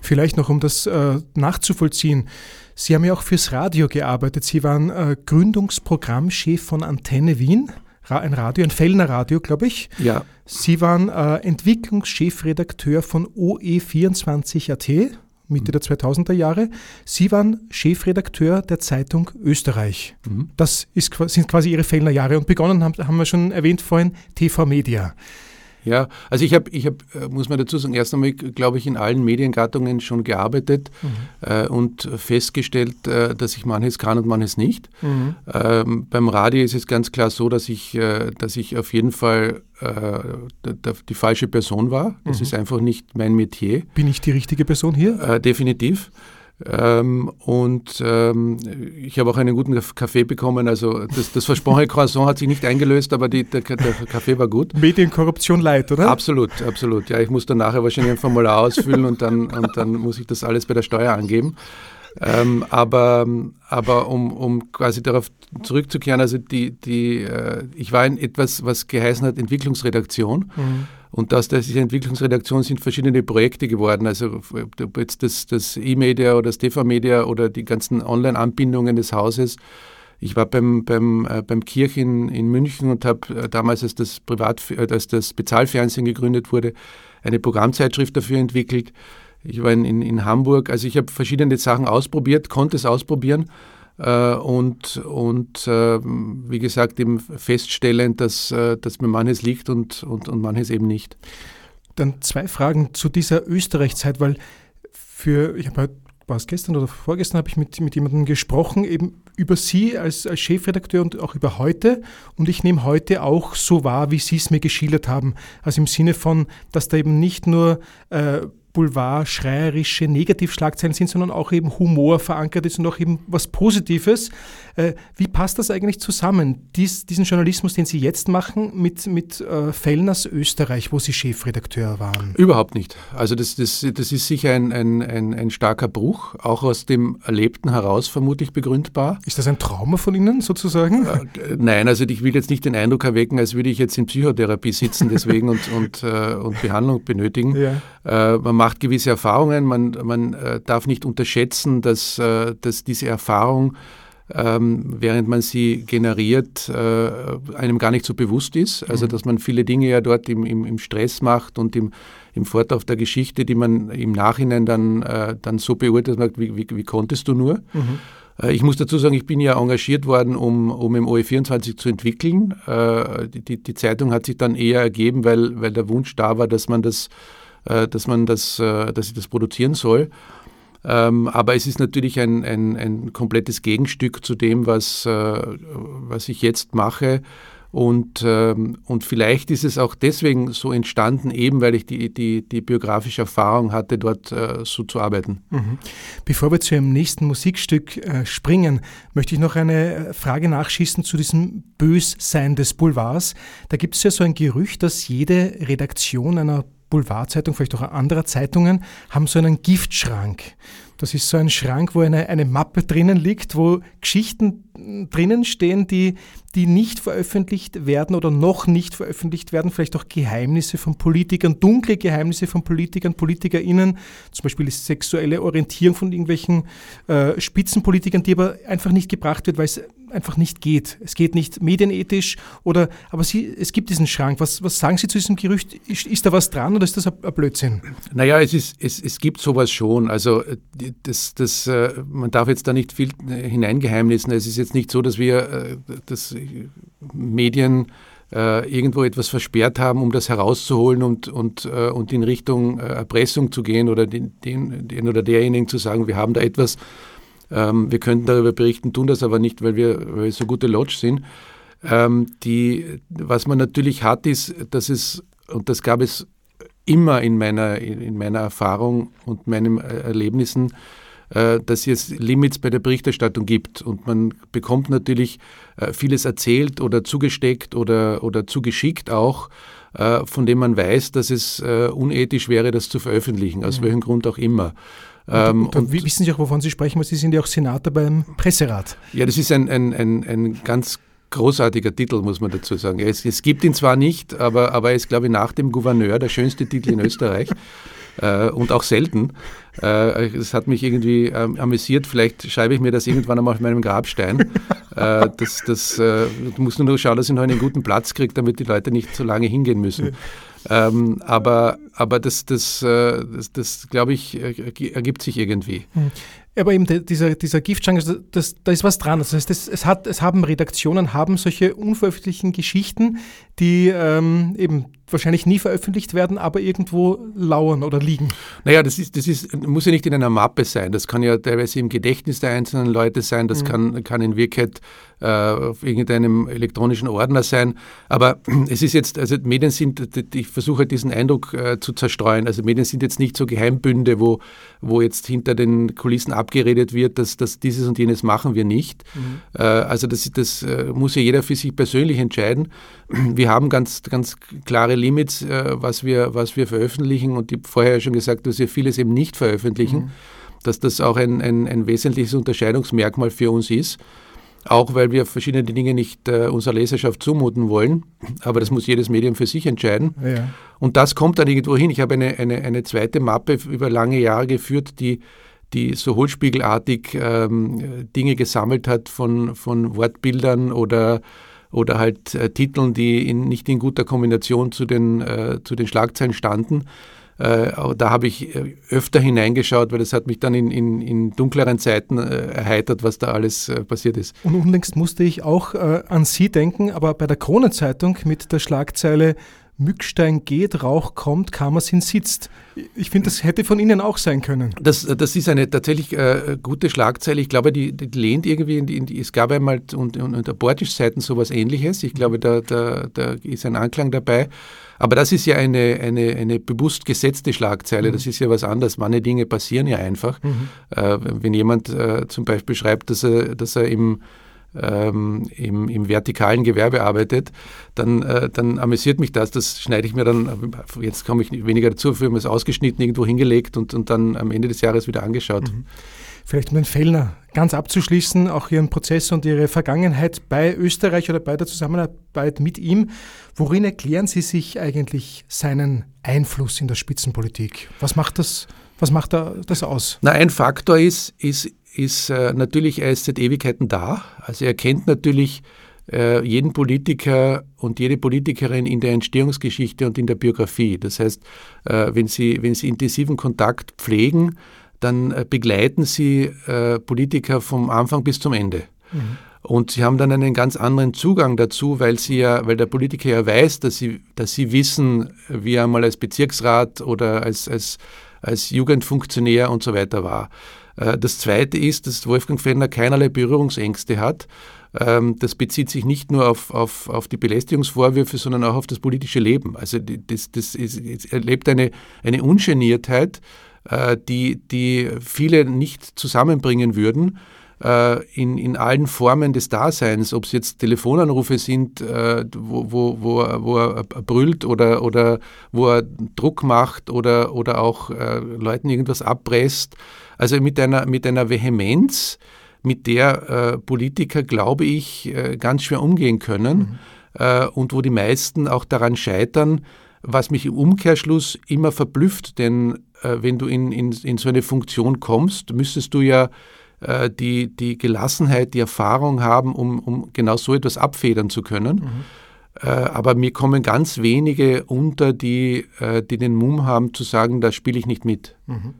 Vielleicht noch, um das äh, nachzuvollziehen. Sie haben ja auch fürs Radio gearbeitet. Sie waren äh, Gründungsprogrammchef von Antenne Wien, ein Radio, ein Fellner Radio, glaube ich. Ja. Sie waren äh, Entwicklungschefredakteur von OE24.at. Mitte der 2000er Jahre. Sie waren Chefredakteur der Zeitung Österreich. Mhm. Das ist, sind quasi Ihre Fellner Jahre. Und begonnen haben, haben wir schon erwähnt vorhin, TV Media. Ja, also ich habe, ich hab, äh, muss man dazu sagen, erst einmal, glaube ich, in allen Mediengattungen schon gearbeitet mhm. äh, und festgestellt, äh, dass ich manches kann und manches nicht. Mhm. Ähm, beim Radio ist es ganz klar so, dass ich, äh, dass ich auf jeden Fall äh, die falsche Person war. Das mhm. ist einfach nicht mein Metier. Bin ich die richtige Person hier? Äh, definitiv. Ähm, und ähm, ich habe auch einen guten Kaffee bekommen. Also das, das versprochene Croissant hat sich nicht eingelöst, aber die, der, der, Kaffee war gut. Medienkorruption leid, oder? Absolut, absolut. Ja, ich muss dann nachher wahrscheinlich ein Formular ausfüllen und dann, und dann muss ich das alles bei der Steuer angeben. Ähm, aber aber um, um quasi darauf zurückzukehren, also die, die, äh, ich war in etwas, was geheißen hat Entwicklungsredaktion. Mhm. Und aus dieser Entwicklungsredaktion sind verschiedene Projekte geworden. Also ob jetzt das, das E-Media oder das TV-Media oder die ganzen Online-Anbindungen des Hauses Ich war beim, beim, äh, beim Kirch in, in München und habe äh, damals, als das, Privat, äh, als das Bezahlfernsehen gegründet wurde, eine Programmzeitschrift dafür entwickelt. Ich war in, in, in Hamburg, also ich habe verschiedene Sachen ausprobiert, konnte es ausprobieren und, und äh, wie gesagt eben feststellen, dass, äh, dass mir manches liegt und, und, und manches eben nicht. Dann zwei Fragen zu dieser Österreichzeit, weil für, ich habe heute war es gestern oder vorgestern, habe ich mit, mit jemandem gesprochen, eben über Sie als, als Chefredakteur und auch über heute. Und ich nehme heute auch so wahr, wie Sie es mir geschildert haben. Also im Sinne von, dass da eben nicht nur äh, Boulevard-schreierische Negativschlagzeilen sind, sondern auch eben Humor verankert ist und auch eben was Positives. Äh, wie passt das eigentlich zusammen, dies, diesen Journalismus, den Sie jetzt machen, mit, mit äh, Fellners Österreich, wo Sie Chefredakteur waren? Überhaupt nicht. Also das, das, das ist sicher ein, ein, ein, ein starker Bruch, auch aus dem Erlebten heraus vermutlich begründbar. Ist das ein Trauma von Ihnen sozusagen? Äh, nein, also ich will jetzt nicht den Eindruck erwecken, als würde ich jetzt in Psychotherapie sitzen deswegen und, und, äh, und Behandlung benötigen. Ja. Äh, man macht gewisse Erfahrungen, man, man äh, darf nicht unterschätzen, dass, äh, dass diese Erfahrung, ähm, während man sie generiert, äh, einem gar nicht so bewusst ist. Also mhm. dass man viele Dinge ja dort im, im, im Stress macht und im, im Fortlauf der Geschichte, die man im Nachhinein dann, äh, dann so beurteilt, sagt, wie, wie, wie konntest du nur? Mhm. Äh, ich muss dazu sagen, ich bin ja engagiert worden, um, um im OE24 zu entwickeln. Die, die, Zeitung hat sich dann eher ergeben, weil, weil der Wunsch da war, dass man das äh, dass man das, äh, dass ich das produzieren soll. Ähm, aber es ist natürlich ein, ein, ein komplettes Gegenstück zu dem, was, äh, was ich jetzt mache. Und, ähm, und vielleicht ist es auch deswegen so entstanden, eben weil ich die, die, die biografische Erfahrung hatte, dort äh, so zu arbeiten. Mhm. Bevor wir zu Ihrem nächsten Musikstück äh, springen, möchte ich noch eine Frage nachschießen zu diesem Bössein des Boulevards. Da gibt es ja so ein Gerücht, dass jede Redaktion einer Boulevardzeitung, vielleicht auch anderer Zeitungen, haben so einen Giftschrank. Das ist so ein Schrank, wo eine, eine Mappe drinnen liegt, wo Geschichten drinnen stehen, die, die nicht veröffentlicht werden oder noch nicht veröffentlicht werden, vielleicht auch Geheimnisse von Politikern, dunkle Geheimnisse von Politikern, PolitikerInnen, zum Beispiel die sexuelle Orientierung von irgendwelchen äh, Spitzenpolitikern, die aber einfach nicht gebracht wird, weil es einfach nicht geht. Es geht nicht medienethisch oder, aber Sie, es gibt diesen Schrank. Was, was sagen Sie zu diesem Gerücht? Ist, ist da was dran oder ist das ein, ein Blödsinn? Naja, es, ist, es, es gibt sowas schon. Also das, das, äh, man darf jetzt da nicht viel hineingeheimnissen. Es ist jetzt nicht so, dass wir äh, das Medien äh, irgendwo etwas versperrt haben, um das herauszuholen und, und, und in Richtung Erpressung zu gehen oder den, den, den oder derjenigen zu sagen, wir haben da etwas, ähm, wir könnten darüber berichten, tun das aber nicht, weil wir, weil wir so gute Lodge sind. Ähm, die, was man natürlich hat, ist, dass es, und das gab es immer in meiner, in meiner Erfahrung und meinen Erlebnissen, äh, dass es Limits bei der Berichterstattung gibt. Und man bekommt natürlich äh, vieles erzählt oder zugesteckt oder, oder zugeschickt auch, äh, von dem man weiß, dass es unethisch wäre, das zu veröffentlichen, aus mhm. welchem Grund auch immer. Ähm, und, und, und, wissen Sie auch, wovon Sie sprechen, weil Sie sind ja auch Senator beim Presserat. Ja, das ist ein, ein, ein, ein ganz großartiger Titel, muss man dazu sagen. Es, es, gibt ihn zwar nicht, aber, aber er ist, glaube ich, nach dem Gouverneur der schönste Titel in Österreich. äh, und auch selten. Äh, das hat mich irgendwie ähm, amüsiert. Vielleicht schreibe ich mir das irgendwann einmal auf meinem Grabstein. äh, das, das, äh, du musst nur schauen, dass ich noch einen guten Platz kriege, damit die Leute nicht so lange hingehen müssen. Ähm, aber aber das, das, äh, das, das glaube ich, ergibt sich irgendwie. Hm. Aber eben dieser, dieser Giftschrank, also da ist was dran. Das heißt, es, es, hat, es haben Redaktionen, haben solche unveröffentlichten Geschichten, die ähm, eben wahrscheinlich nie veröffentlicht werden, aber irgendwo lauern oder liegen. Naja, das, ist, das ist, muss ja nicht in einer Mappe sein. Das kann ja teilweise im Gedächtnis der einzelnen Leute sein. Das mhm. kann, kann in Wirklichkeit äh, auf irgendeinem elektronischen Ordner sein. Aber es ist jetzt, also Medien sind, ich versuche diesen Eindruck äh, zu zerstreuen. Also Medien sind jetzt nicht so Geheimbünde, wo, wo jetzt hinter den Kulissen abgeredet wird, dass, dass dieses und jenes machen wir nicht. Mhm. Äh, also das, das äh, muss ja jeder für sich persönlich entscheiden. Wir haben ganz, ganz klare Limits, äh, was, wir, was wir veröffentlichen und ich habe vorher schon gesagt, dass wir vieles eben nicht veröffentlichen, mhm. dass das auch ein, ein, ein wesentliches Unterscheidungsmerkmal für uns ist auch weil wir verschiedene Dinge nicht äh, unserer Leserschaft zumuten wollen. Aber das muss jedes Medium für sich entscheiden. Ja. Und das kommt dann irgendwo hin. Ich habe eine, eine, eine zweite Mappe über lange Jahre geführt, die die so hohlspiegelartig ähm, Dinge gesammelt hat von, von Wortbildern oder, oder halt äh, Titeln, die in, nicht in guter Kombination zu den, äh, zu den Schlagzeilen standen. Äh, da habe ich äh, öfter hineingeschaut, weil das hat mich dann in, in, in dunkleren Zeiten äh, erheitert, was da alles äh, passiert ist. Und unlängst musste ich auch an Sie denken, aber bei der Kronenzeitung mit der Schlagzeile Mückstein geht, Rauch kommt, Kammersin sitzt. Ich finde, das hätte von Ihnen auch sein können. Das, das ist eine tatsächlich äh, gute Schlagzeile. Ich glaube, die, die lehnt irgendwie in die, in die, es gab einmal unter, unter Bortisch-Seiten sowas ähnliches. Ich glaube, da, da, da ist ein Anklang dabei. Aber das ist ja eine, eine, eine bewusst gesetzte Schlagzeile. Mhm. Das ist ja was anderes. Manche Dinge passieren ja einfach. Mhm. Äh, wenn jemand äh, zum Beispiel schreibt, dass er, dass er im ähm, im, im, vertikalen Gewerbe arbeitet, dann, äh, dann amüsiert mich das. Das schneide ich mir dann, jetzt komme ich weniger dazu, für es ausgeschnitten, irgendwo hingelegt und, und dann am Ende des Jahres wieder angeschaut. Mhm. Vielleicht um den Fellner ganz abzuschließen, auch Ihren Prozess und Ihre Vergangenheit bei Österreich oder bei der Zusammenarbeit mit ihm. Worin erklären Sie sich eigentlich seinen Einfluss in der Spitzenpolitik? Was macht das, was macht das aus? Na, ein Faktor ist, ist ist äh, natürlich, er ist seit Ewigkeiten da. Also er kennt natürlich äh, jeden Politiker und jede Politikerin in der Entstehungsgeschichte und in der Biografie. Das heißt, äh, wenn, Sie, wenn Sie intensiven Kontakt pflegen, dann äh, begleiten Sie äh, Politiker vom Anfang bis zum Ende. Mhm. Und sie haben dann einen ganz anderen Zugang dazu, weil sie ja, weil der Politiker ja weiß, dass sie, dass sie wissen, wie er mal als Bezirksrat oder als, als, als Jugendfunktionär und so weiter war. Äh, das Zweite ist, dass Wolfgang Fellner keinerlei Berührungsängste hat. Ähm, das bezieht sich nicht nur auf, auf, auf die Belästigungsvorwürfe, sondern auch auf das politische Leben. Also das, das ist, erlebt eine, eine Ungeniertheit, äh, die, die viele nicht zusammenbringen würden äh, in, in allen Formen des Daseins, ob es jetzt Telefonanrufe sind, wo, wo, wo, er, wo er brüllt oder, oder wo er Druck macht oder, oder auch Leuten irgendwas abpresst. Also mit einer, mit einer Vehemenz, mit der äh, Politiker, glaube ich, äh, ganz schwer umgehen können mhm. äh, und wo die meisten auch daran scheitern, was mich im Umkehrschluss immer verblüfft, denn äh, wenn du in, in, in so eine Funktion kommst, müsstest du ja äh, die, die Gelassenheit, die Erfahrung haben, um, um genau so etwas abfedern zu können. Mhm. Äh, aber mir kommen ganz wenige unter, die, die den Mumm haben zu sagen, da spiele ich nicht mit. Mhm.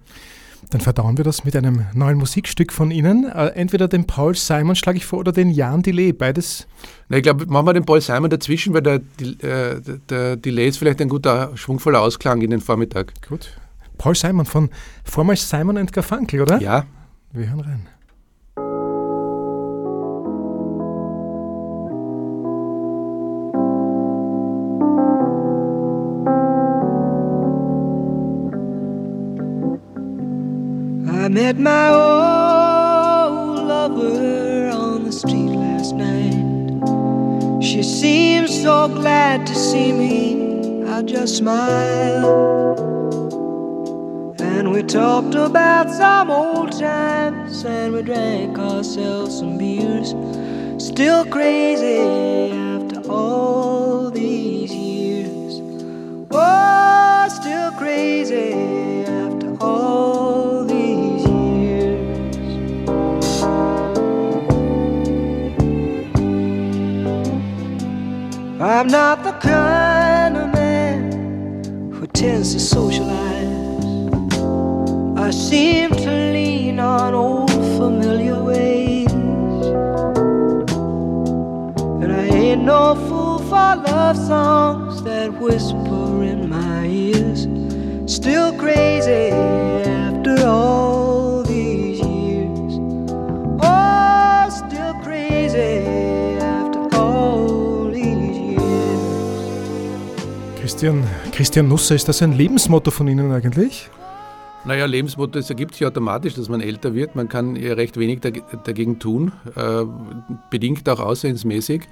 Dann verdauen wir das mit einem neuen Musikstück von Ihnen. Äh, entweder den Paul Simon schlage ich vor oder den Jan Delay. Beides. Na, ich glaube, machen wir den Paul Simon dazwischen, weil der, äh, der Delay ist vielleicht ein guter, schwungvoller Ausklang in den Vormittag. Gut. Paul Simon von vormals Simon Garfunkel, oder? Ja. Wir hören rein. Met my old lover on the street last night. She seemed so glad to see me, I just smiled. And we talked about some old times, and we drank ourselves some beers. Still crazy after all these years. Oh, still crazy after all. I'm not the kind of man who tends to socialize. I seem to lean on old familiar ways. And I ain't no fool for love songs that whisper in my ears. Still crazy after all Christian, Christian Nusser, ist das ein Lebensmotto von Ihnen eigentlich? Naja, Lebensmotto, es ergibt sich automatisch, dass man älter wird. Man kann ja recht wenig dagegen tun, äh, bedingt auch aussehensmäßig.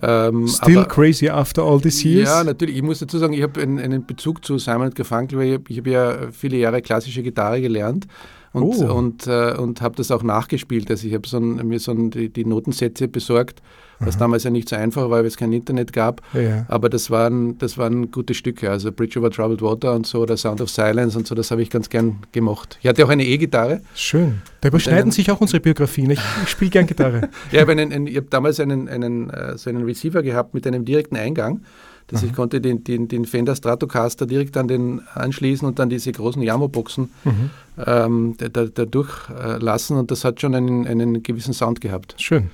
Ähm, Still aber, crazy after all these years? Ja, natürlich. Ich muss dazu sagen, ich habe einen, einen, Bezug zu Simon Garfunkel, weil ich, ich habe ja viele Jahre klassische Gitarre gelernt und, Oh. und, äh, und habe das auch nachgespielt. Also ich habe so ein, mir so ein, die, die Notensätze besorgt, was damals ja nicht so einfach war, weil es kein Internet gab. Ja. Aber das waren, das waren gute Stücke. Also Bridge over Troubled Water und so, oder Sound of Silence und so, das habe ich ganz gern gemacht. Ich hatte auch eine E-Gitarre. Schön. Da überschneiden einem- sich auch unsere Biografien. Ich, ich spiele gern Gitarre. Ja, ich habe einen, einen, hab damals einen, einen, äh, so einen Receiver gehabt mit einem direkten Eingang. Das ich konnte den, den, den Fender Stratocaster direkt an den anschließen und dann diese großen Yamo-Boxen ähm, da, da, da durchlassen und das hat schon einen, einen gewissen Sound gehabt. Schön.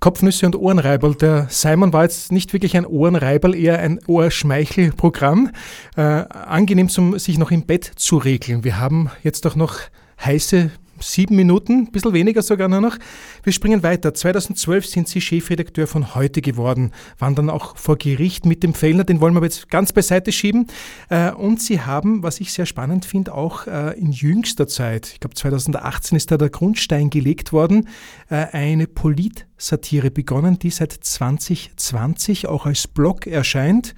Kopfnüsse und Ohrenreiberl. Der Simon war jetzt nicht wirklich ein Ohrenreiberl, eher ein Ohrschmeichelprogramm. Äh, angenehm, zum sich noch im Bett zu regeln. Wir haben jetzt auch noch heiße sieben Minuten, ein bisschen weniger sogar nur noch. Wir springen weiter. 2012 sind Sie Chefredakteur von Heute geworden, waren dann auch vor Gericht mit dem Fellner, den wollen wir aber jetzt ganz beiseite schieben. Äh, Und Sie haben, was ich sehr spannend finde, auch äh, in jüngster Zeit, ich glaube 2018 ist da der Grundstein gelegt worden, äh, eine Politsatire begonnen, die seit 2020 auch als Blog erscheint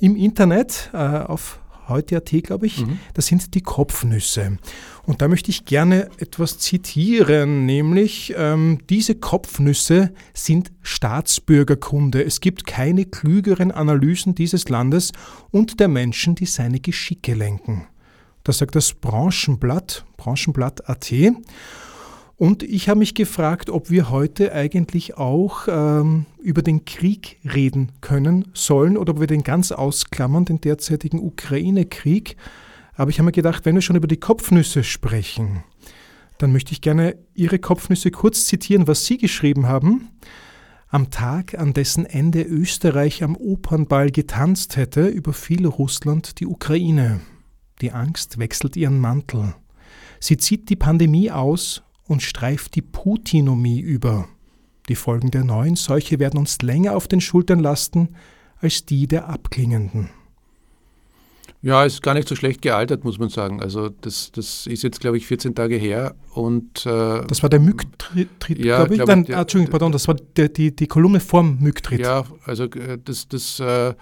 im Internet auf heute.at, glaube ich. Das sind die Kopfnüsse. Und da möchte ich gerne etwas zitieren, nämlich ähm, diese Kopfnüsse sind Staatsbürgerkunde. Es gibt keine klügeren Analysen dieses Landes und der Menschen, die seine Geschicke lenken. Das sagt das Branchenblatt, Branchenblatt.at. Und ich habe mich gefragt, ob wir heute eigentlich auch ähm, über den Krieg reden können sollen oder ob wir den ganz ausklammern, den derzeitigen Ukraine-Krieg. Aber ich habe mir gedacht, wenn wir schon über die Kopfnüsse sprechen, dann möchte ich gerne Ihre Kopfnüsse kurz zitieren, was Sie geschrieben haben. Am Tag, an dessen Ende Österreich am Opernball getanzt hätte, überfiel Russland die Ukraine. Die Angst wechselt ihren Mantel. Sie zieht die Pandemie aus und streift die Putinomie über. Die Folgen der neuen Seuche werden uns länger auf den Schultern lasten als die der abklingenden. Ja, ist gar nicht so schlecht gealtert, muss man sagen. Also das, das ist jetzt, glaube ich, 14 Tage her und äh, Das war der Mücktritt, Ja, glaube ich. glaub ich, Nein, der- ah, Entschuldigung, pardon, das war der, die, die Kolumne vorm Mücktritt. ja, also äh, das, das äh,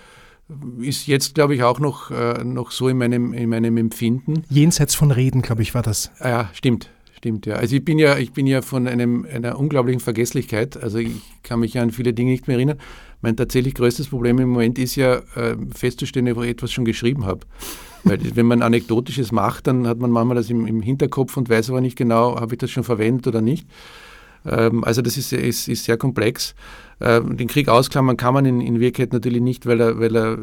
ist jetzt, glaube ich, auch noch, äh, noch so in meinem, in meinem Empfinden. Jenseits von Reden, glaube ich, war das. Ah ja, stimmt. Stimmt, ja. Also ich bin ja, ich bin ja von einem, einer unglaublichen Vergesslichkeit. Also ich kann mich ja an viele Dinge nicht mehr erinnern. Mein tatsächlich größtes Problem im Moment ist ja äh, festzustellen, wo ich etwas schon geschrieben habe. Weil wenn man Anekdotisches macht, dann hat man manchmal das im, im Hinterkopf und weiß aber nicht genau, habe ich das schon verwendet oder nicht. Ähm, also das ist, ist, ist sehr komplex. Ähm, den Krieg ausklammern kann man in, in Wirklichkeit natürlich nicht, weil er, weil er,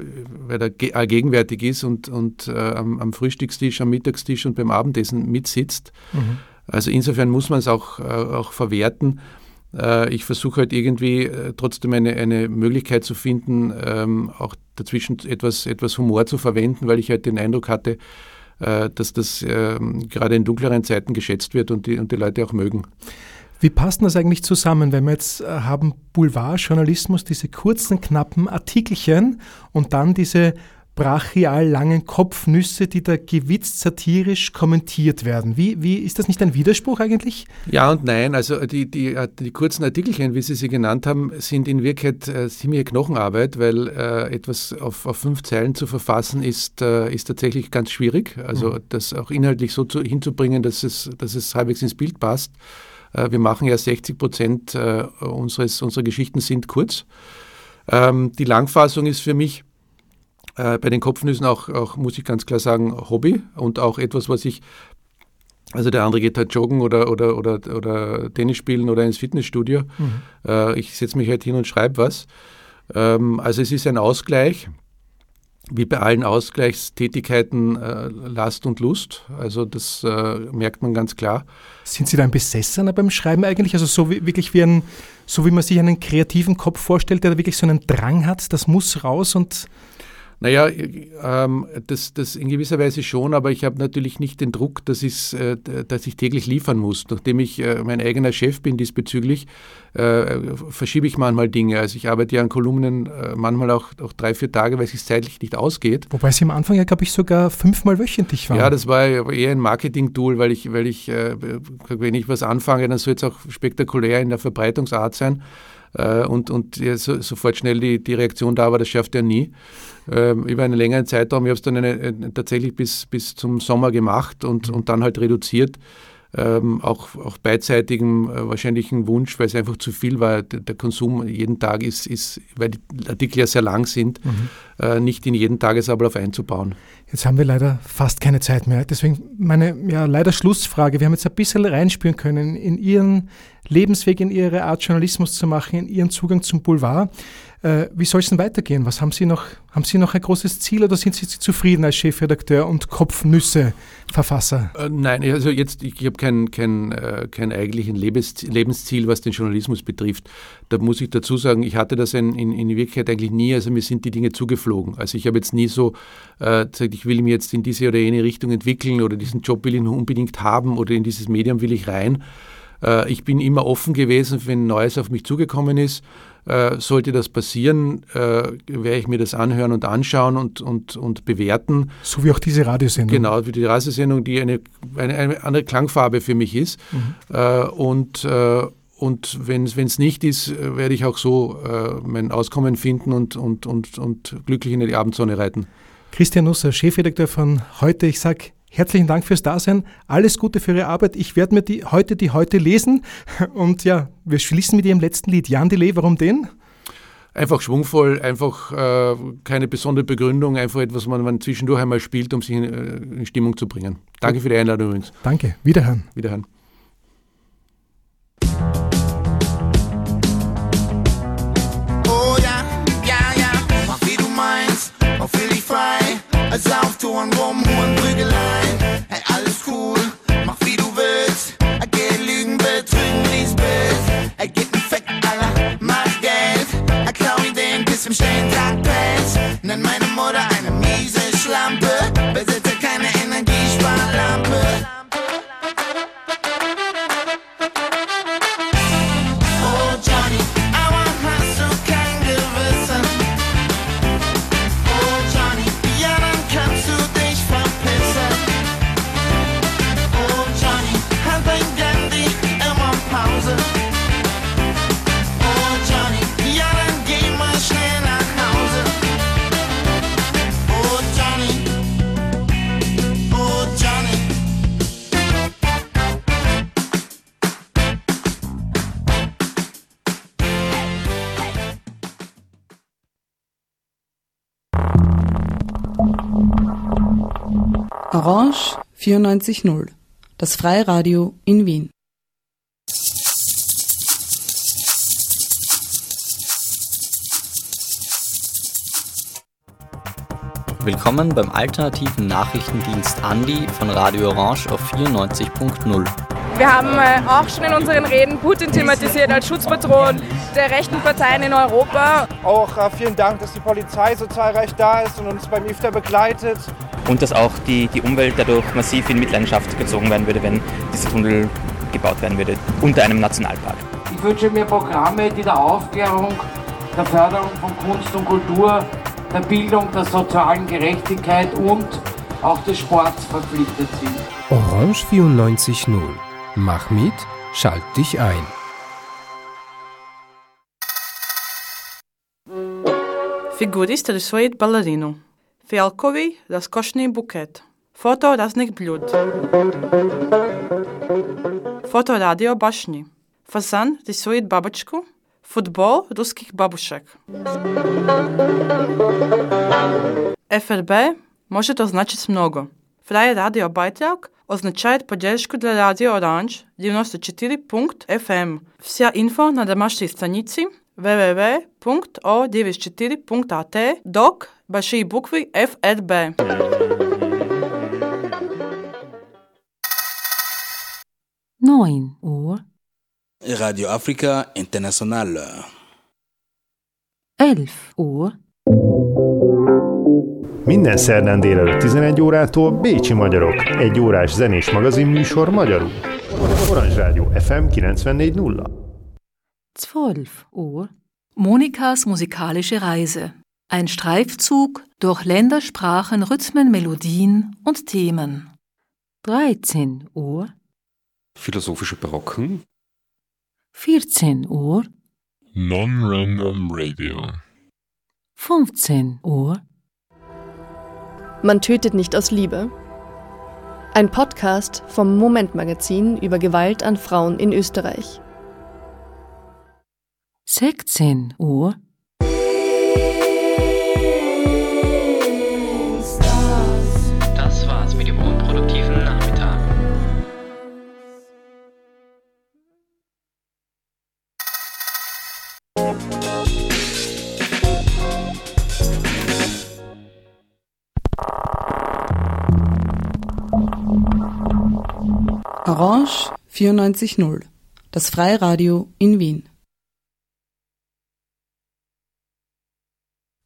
weil er ge äh, gegenwärtig ist und, und äh, am, am Frühstückstisch, am Mittagstisch und beim Abendessen mitsitzt. Also insofern muss man es auch, äh, auch verwerten. Äh, ich versuche halt irgendwie äh, trotzdem eine, eine Möglichkeit zu finden, ähm, auch dazwischen etwas, etwas Humor zu verwenden, weil ich halt den Eindruck hatte, dass das ähm, gerade in dunkleren Zeiten geschätzt wird und die, und die Leute auch mögen. Wie passt das eigentlich zusammen, wenn wir jetzt haben Boulevardjournalismus, diese kurzen, knappen Artikelchen und dann diese brachial langen Kopfnüsse, die da gewitzt satirisch kommentiert werden. Wie, wie ist das nicht ein Widerspruch eigentlich? Ja und nein, also die, die, die kurzen Artikelchen, wie Sie sie genannt haben, sind in Wirklichkeit äh, ziemliche Knochenarbeit, weil äh, etwas auf, auf fünf Zeilen zu verfassen ist, äh, ist tatsächlich ganz schwierig. Also das auch inhaltlich so zu, hinzubringen, dass es, dass es halbwegs ins Bild passt. Äh, wir machen ja 60 Prozent äh, unseres, unserer Geschichten sind kurz. Ähm, die Langfassung ist für mich äh, bei den Kopfnüssen auch, auch, muss ich ganz klar sagen, Hobby und auch etwas, was ich also der andere geht halt joggen oder, oder, oder, oder Tennis spielen oder ins Fitnessstudio. Äh, ich setze mich halt hin und schreibe was. Ähm, also es ist ein Ausgleich, wie bei allen Ausgleichstätigkeiten äh, Last und Lust. Also das äh, merkt man ganz klar. Sind Sie da ein Besessener beim Schreiben eigentlich? Also so wie, wirklich wie ein, so wie man sich einen kreativen Kopf vorstellt, der da wirklich so einen Drang hat, das muss raus und Naja, ähm, das, das in gewisser Weise schon, aber ich habe natürlich nicht den Druck, dass, äh, dass ich täglich liefern muss. Nachdem ich äh, mein eigener Chef bin diesbezüglich, äh, verschiebe ich manchmal Dinge. Also ich arbeite ja an Kolumnen äh, manchmal auch, auch drei, vier Tage, weil es sich zeitlich nicht ausgeht. Wobei Sie am Anfang ja, glaube ich, sogar fünfmal wöchentlich waren. Ja, das war eher ein Marketing-Tool, weil ich, weil ich, äh, wenn ich was anfange, dann soll es auch spektakulär in der Verbreitungsart sein. äh, und, und ja, so, sofort schnell die, die Reaktion da war, das schafft er nie. Ähm, über einen längeren Zeitraum, ich habe es dann eine, äh, tatsächlich bis, bis zum Sommer gemacht und, und dann halt reduziert ähm, auch, auch beidseitigem äh, wahrscheinlichen Wunsch, weil es einfach zu viel war. Der, der, Konsum jeden Tag ist, ist, weil die Artikel ja sehr lang sind, mhm. äh, nicht in jeden Tagesablauf einzubauen. Jetzt haben wir leider fast keine Zeit mehr. Deswegen meine ja, leider Schlussfrage. Wir haben jetzt ein bisschen reinspüren können in Ihren Lebensweg, in Ihre Art Journalismus zu machen, in Ihren Zugang zum Boulevard. Äh, wie soll es denn weitergehen? Was haben Sie noch? Haben Sie noch ein großes Ziel oder sind Sie zufrieden als Chefredakteur und Kopfnüsse-Verfasser? Äh, nein, also jetzt, ich habe kein, kein, äh, kein eigentlichen Lebensziel, was den Journalismus betrifft. Da muss ich dazu sagen, ich hatte das in, in, in Wirklichkeit eigentlich nie, also mir sind die Dinge zugeflogen. Also ich habe jetzt nie so äh, gesagt, ich will mich jetzt in diese oder jene Richtung entwickeln oder diesen Job will ich unbedingt haben oder in dieses Medium will ich rein. Äh, ich bin immer offen gewesen, wenn Neues auf mich zugekommen ist äh, sollte das passieren, äh, werde ich mir das anhören und anschauen und, und, und bewerten. So wie auch diese Radiosendung. Genau, wie die Radiosendung, die eine, eine, eine andere Klangfarbe für mich ist. Mhm. Äh, und äh, und wenn es nicht ist, werde ich auch so äh, mein Auskommen finden und, und, und, und glücklich in die Abendsonne reiten. Christian Nusser, Chefredakteur von heute. Ich sage Herzlichen Dank fürs Dasein. Alles Gute für Ihre Arbeit. Ich werde mir die heute die heute lesen. Und ja, wir schließen mit Ihrem letzten Lied. Jan Delay, warum den? Einfach schwungvoll, einfach äh, keine besondere Begründung, einfach etwas, was man zwischendurch einmal spielt, um sich in, äh, in Stimmung zu bringen. Danke für die Einladung übrigens. Danke. Wiederhören. Wiederhören. Als auf und rum und Prügeleien. Hey, alles cool, mach wie du willst. Er geht lügen, betrügen, lies Bild. Er geht ein Fick, aller, mach Geld. Er klaut Ideen bis zum Stehen, Tag Pets. 94.0, das Freiradio in Wien. Willkommen beim alternativen Nachrichtendienst Andi von Radio Orange auf 94.0. Wir haben äh, auch schon in unseren Reden Putin thematisiert als Schutzpatron der rechten Parteien in Europa. Auch äh, vielen Dank, dass die Polizei so zahlreich da ist und uns beim IFTA begleitet und dass auch die, die Umwelt dadurch massiv in Mitleidenschaft gezogen werden würde, wenn dieser Tunnel gebaut werden würde, unter einem Nationalpark. Ich wünsche mir Programme, die der Aufklärung, der Förderung von Kunst und Kultur, der Bildung, der sozialen Gerechtigkeit und auch des Sports verpflichtet sind. Orange 94.0. Mach mit, schalt dich ein. Figurista de Suede Ballerino. Фіалковий розкошний букет. Фото разних блюд. Фото радио башни. Фазан рисует бабочку. Футбол русских бабушек. ФРБ может означать много. Фрай радиобайтрак означает поддержку для радио Оранж 94.fm. Вся инфо на домашней странице www.o94.at, dok bez šī bukvi FRB. Neun Uhr. Radio Afrika International. Elf Uhr. Minden szerdán délelőtt 11 órától Bécsi Magyarok, egy órás zenés magazin magazinműsor magyarul. Orange Rádió FM 94.0. zwölf Uhr, Monikas musikalische Reise. Ein Streifzug durch Länder, Sprachen, Rhythmen, Melodien und Themen. 13 Uhr, Philosophische Brocken. 14 Uhr, Non-Random Radio. 15 Uhr. Man tötet nicht aus Liebe. Ein Podcast vom Moment Magazin über Gewalt an Frauen in Österreich. 16 Uhr. Das war's mit dem unproduktiven Nachmittag. Orange 94.0, das Freiradio in Wien.